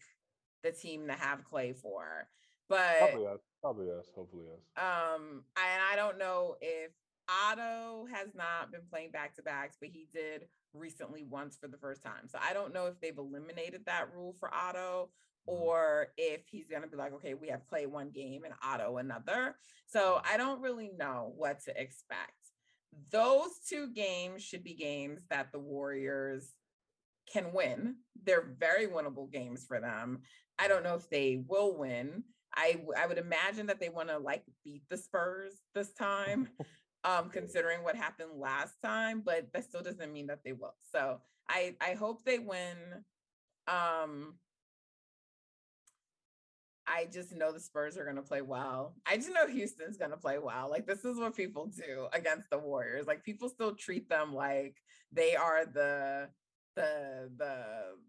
the team to have Klay for. But probably yes. Hopefully us. Um, and I don't know if Otto has not been playing back to backs, but he did recently once for the first time. So I don't know if they've eliminated that rule for Otto Mm-hmm. or if he's going to be like, okay, we have played one game and Otto another. So I don't really know what to expect. Those two games should be games that the Warriors can win. They're very winnable games for them. I don't know if they will win. I I would imagine that they want to like beat the Spurs this time, um, considering what happened last time, but that still doesn't mean that they will. So I I hope they win. Um, I just know the Spurs are going to play well. I just know Houston's going to play well. Like this is what people do against the Warriors. Like people still treat them like they are the the the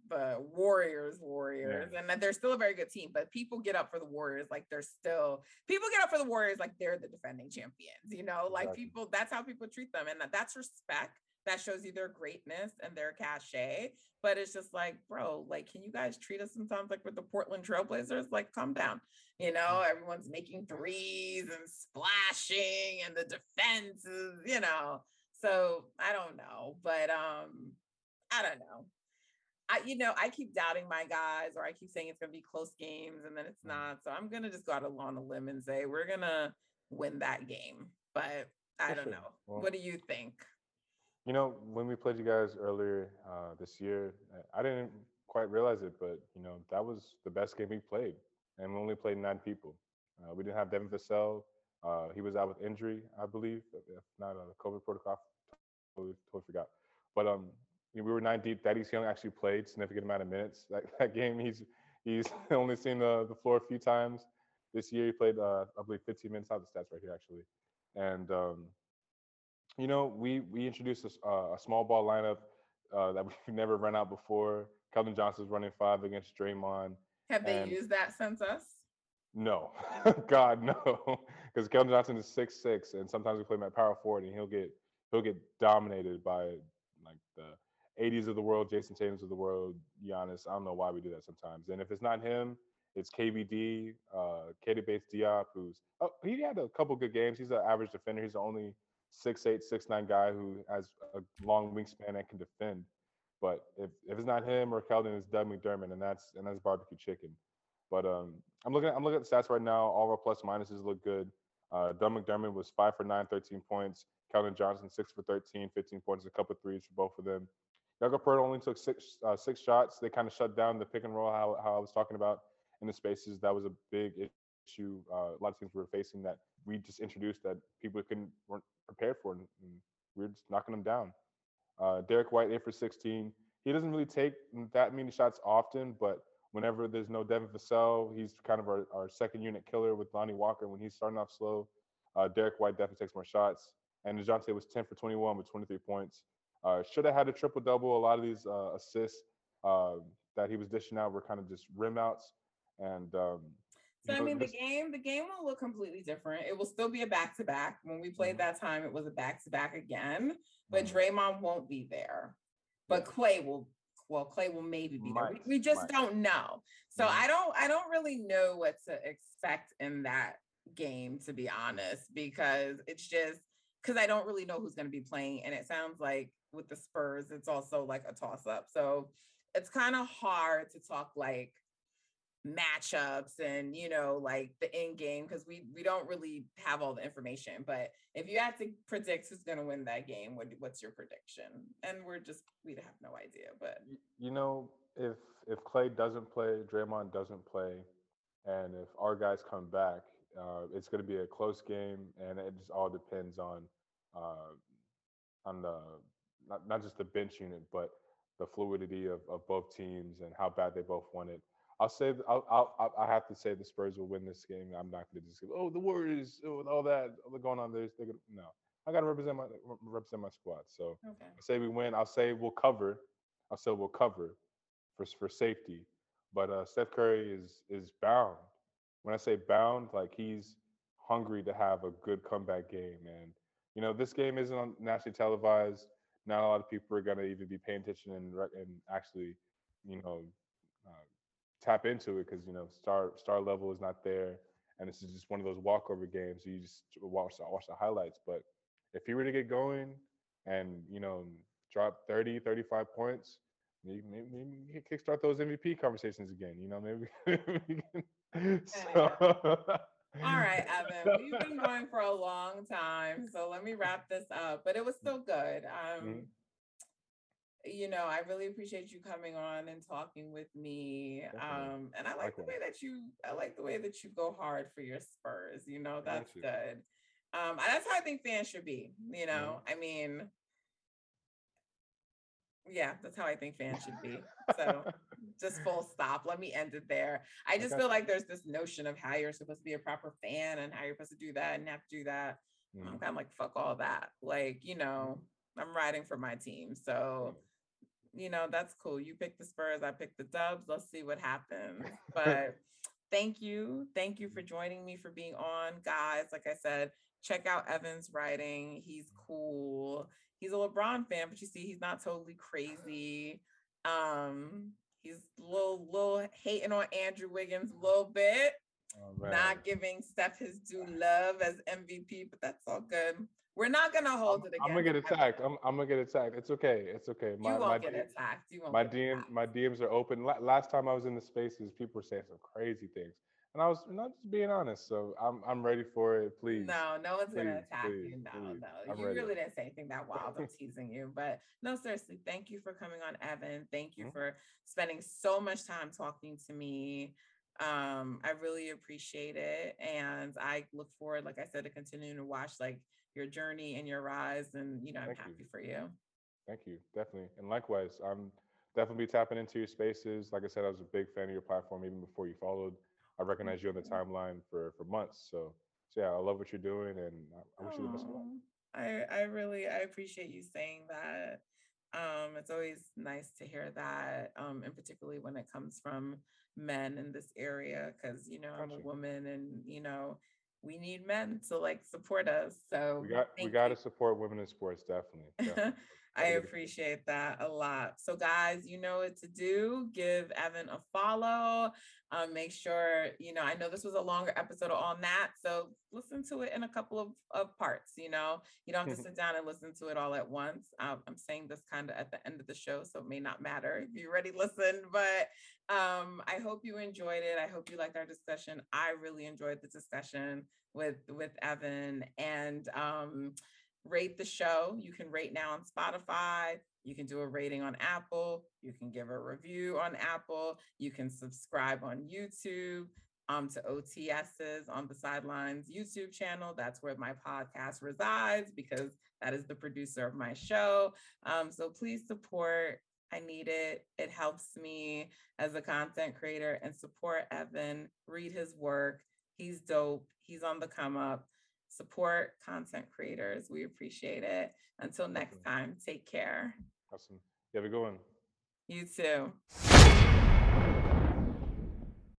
the Warriors Warriors yeah. and that they're still a very good team, but people get up for the Warriors like they're still people get up for the Warriors like they're the defending champions, you know? Like exactly. people that's how people treat them and that, that's respect that shows you their greatness and their cachet. But it's just like, bro, like, can you guys treat us sometimes like with the Portland Trailblazers? Like, calm down. You know, mm. everyone's making threes and splashing and the defense is, you know. So I don't know. But um, I don't know. I, you know, I keep doubting my guys, or I keep saying it's going to be close games, and then it's mm. not. So I'm going to just go out on a limb and say we're going to win that game. But I don't know. Well, what do you think? You know, when we played you guys earlier uh, this year, I didn't quite realize it, but you know that was the best game we played, and we only played nine people. Uh, we didn't have Devin Vassell. Uh, he was out with injury, I believe, if not a COVID protocol. Totally, totally forgot. But um, we were nine deep. Thaddeus Young actually played significant amount of minutes. That, that game, he's he's only seen the, the floor a few times. This year, he played, uh, I believe, 15 minutes. I have the stats right here, actually. And um, you know, we we introduced a, uh, a small ball lineup uh, that we've never run out before. Keldon Johnson's running five against Draymond. Have they used that since us? No, God no, because Keldon Johnson is six six, and sometimes we play him at power forward, and he'll get he'll get dominated by like the 80s of the world, Jayson Tatum's of the world, Giannis. I don't know why we do that sometimes. And if it's not him, it's KBD, uh, Keita Bates Diop, who's oh he had a couple good games. He's an average defender. He's the only six eight, six nine guy who has a long wingspan and can defend. But if, if it's not him or Keldon, it's Doug McDermott, and that's and that's barbecue chicken. But um, I'm looking at, I'm looking at the stats right now. All our plus minuses look good. Uh, Doug McDermott was five for nine, 13 points. Keldon Johnson six for 13, 15 points, a couple threes for both of them. Poeltl only took six uh, six shots. They kind of shut down the pick and roll how, how I was talking about in the spaces. That was a big issue. Uh, a lot of teams were facing that we just introduced that people couldn't weren't prepared for, and, we are just knocking them down. Uh, Derrick White, eight for 16. He doesn't really take that many shots often, but whenever there's no Devin Vassell, he's kind of our, our second unit killer with Lonnie Walker. When he's starting off slow, uh, Derrick White definitely takes more shots. And DeJounte was 10 for 21 with 23 points. Uh, should have had a triple double. A lot of these uh, assists uh, that he was dishing out were kind of just rim outs. And um, so I mean, the game the game will look completely different. It will still be a back to back. When we played mm-hmm. that time, it was a back to back again. But mm-hmm. Draymond won't be there. But Klay will. Well, Klay will maybe be Might. there. We, we just Might. don't know. So mm-hmm. I don't. I don't really know what to expect in that game, to be honest, because it's just because I don't really know who's going to be playing, and it sounds like with the Spurs, it's also like a toss up. So it's kind of hard to talk like matchups and you know like the end game because we we don't really have all the information but if you had to predict who's going to win that game what, what's your prediction and we're just we have no idea but you know if if Klay doesn't play Draymond doesn't play and if our guys come back uh, it's going to be a close game and it just all depends on uh, on the not, not just the bench unit but the fluidity of, of both teams and how bad they both want it I'll say I'll, I'll I have to say the Spurs will win this game. I'm not going to just go, oh the Warriors oh, with all that going on there. They're gonna, no, I got to represent my represent my squad. So okay. I say we win. I'll say we'll cover. I'll say we'll cover for for safety. But uh, Steph Curry is is bound. When I say bound, like he's hungry to have a good comeback game. And you know this game isn't on nationally televised. Not a lot of people are going to even be paying attention and and actually, you know. Uh, tap into it because you know star star level is not there, and this is just one of those walkover games. So you just watch the, watch the highlights. But if he were to get going and you know drop 30, 35 points, maybe maybe, maybe you can kickstart those MVP conversations again. You know, maybe. so. All right, Evan, we've been going for a long time, so let me wrap this up. But it was still good. Um, mm-hmm you know, I really appreciate you coming on and talking with me. Um, and I like the way that you, I like the way that you go hard for your Spurs. You know, that's you. good. Um, that's how I think fans should be. You know, mm-hmm. I mean, yeah, that's how I think fans should be. So just full stop. Let me end it there. I just okay. feel like there's this notion of how you're supposed to be a proper fan and how you're supposed to do that and have to do that. Mm-hmm. I'm kind of like, fuck all that. Like, you know, mm-hmm. I'm riding for my team. So you know, that's cool. You pick the Spurs, I pick the Dubs. Let's see what happens. But thank you. Thank you for joining me for being on, guys. Like I said, check out Evan's writing. He's cool. He's a LeBron fan, but you see, he's not totally crazy. Um, he's a little, little hating on Andrew Wiggins a little bit. Oh, not giving Steph his due love as MVP, but that's all good. We're not gonna hold I'm, it again. I'm gonna get attacked. I'm, I'm, gonna get attacked. It's okay. It's okay. My, you won't my get DM, attacked. You won't my DM, attacked. my DMs are open. last time I was in the spaces, people were saying some crazy things, and I was not just being honest. So I'm, I'm ready for it. Please. No, no one's please, gonna attack please, you. No, please. no. I'm you ready. really didn't say anything that wild. I'm teasing you, but no, seriously. Thank you for coming on, Evan. Thank you mm-hmm. for spending so much time talking to me. Um, I really appreciate it, and I look forward, like I said, to continuing to watch like your journey and your rise. And, you know, I'm Thank happy you. for you. Thank you. Definitely. And likewise, I'm definitely tapping into your spaces. Like I said, I was a big fan of your platform even before you followed. I recognize you on the timeline for for months. So, so yeah, I love what you're doing, and I, I wish you the best of luck. I I really I appreciate you saying that. Um, it's always nice to hear that, um, and particularly when it comes from men in this area, because you know I'm a woman, and you know we need men to like support us. So we got we got to support women in sports, definitely. definitely. I appreciate that a lot. So, guys, you know what to do. Give Evan a follow. Um, make sure, you know, I know this was a longer episode on that. So, listen to it in a couple of, of parts. You know, you don't have to sit down and listen to it all at once. Um, I'm saying this kind of at the end of the show, so it may not matter if you already listened, but um, I hope you enjoyed it. I hope you liked our discussion. I really enjoyed the discussion with with Evan and um rate the show. You can rate now on Spotify. You can do a rating on Apple. You can give a review on Apple. You can subscribe on YouTube um, to OTS's on the sidelines YouTube channel. That's where my podcast resides because that is the producer of my show. Um, so please support. I need it. It helps me as a content creator and support Evan. Read his work. He's dope. He's on the come up support content creators. We appreciate it. Until next time, take care. Awesome. You have a good one. You too.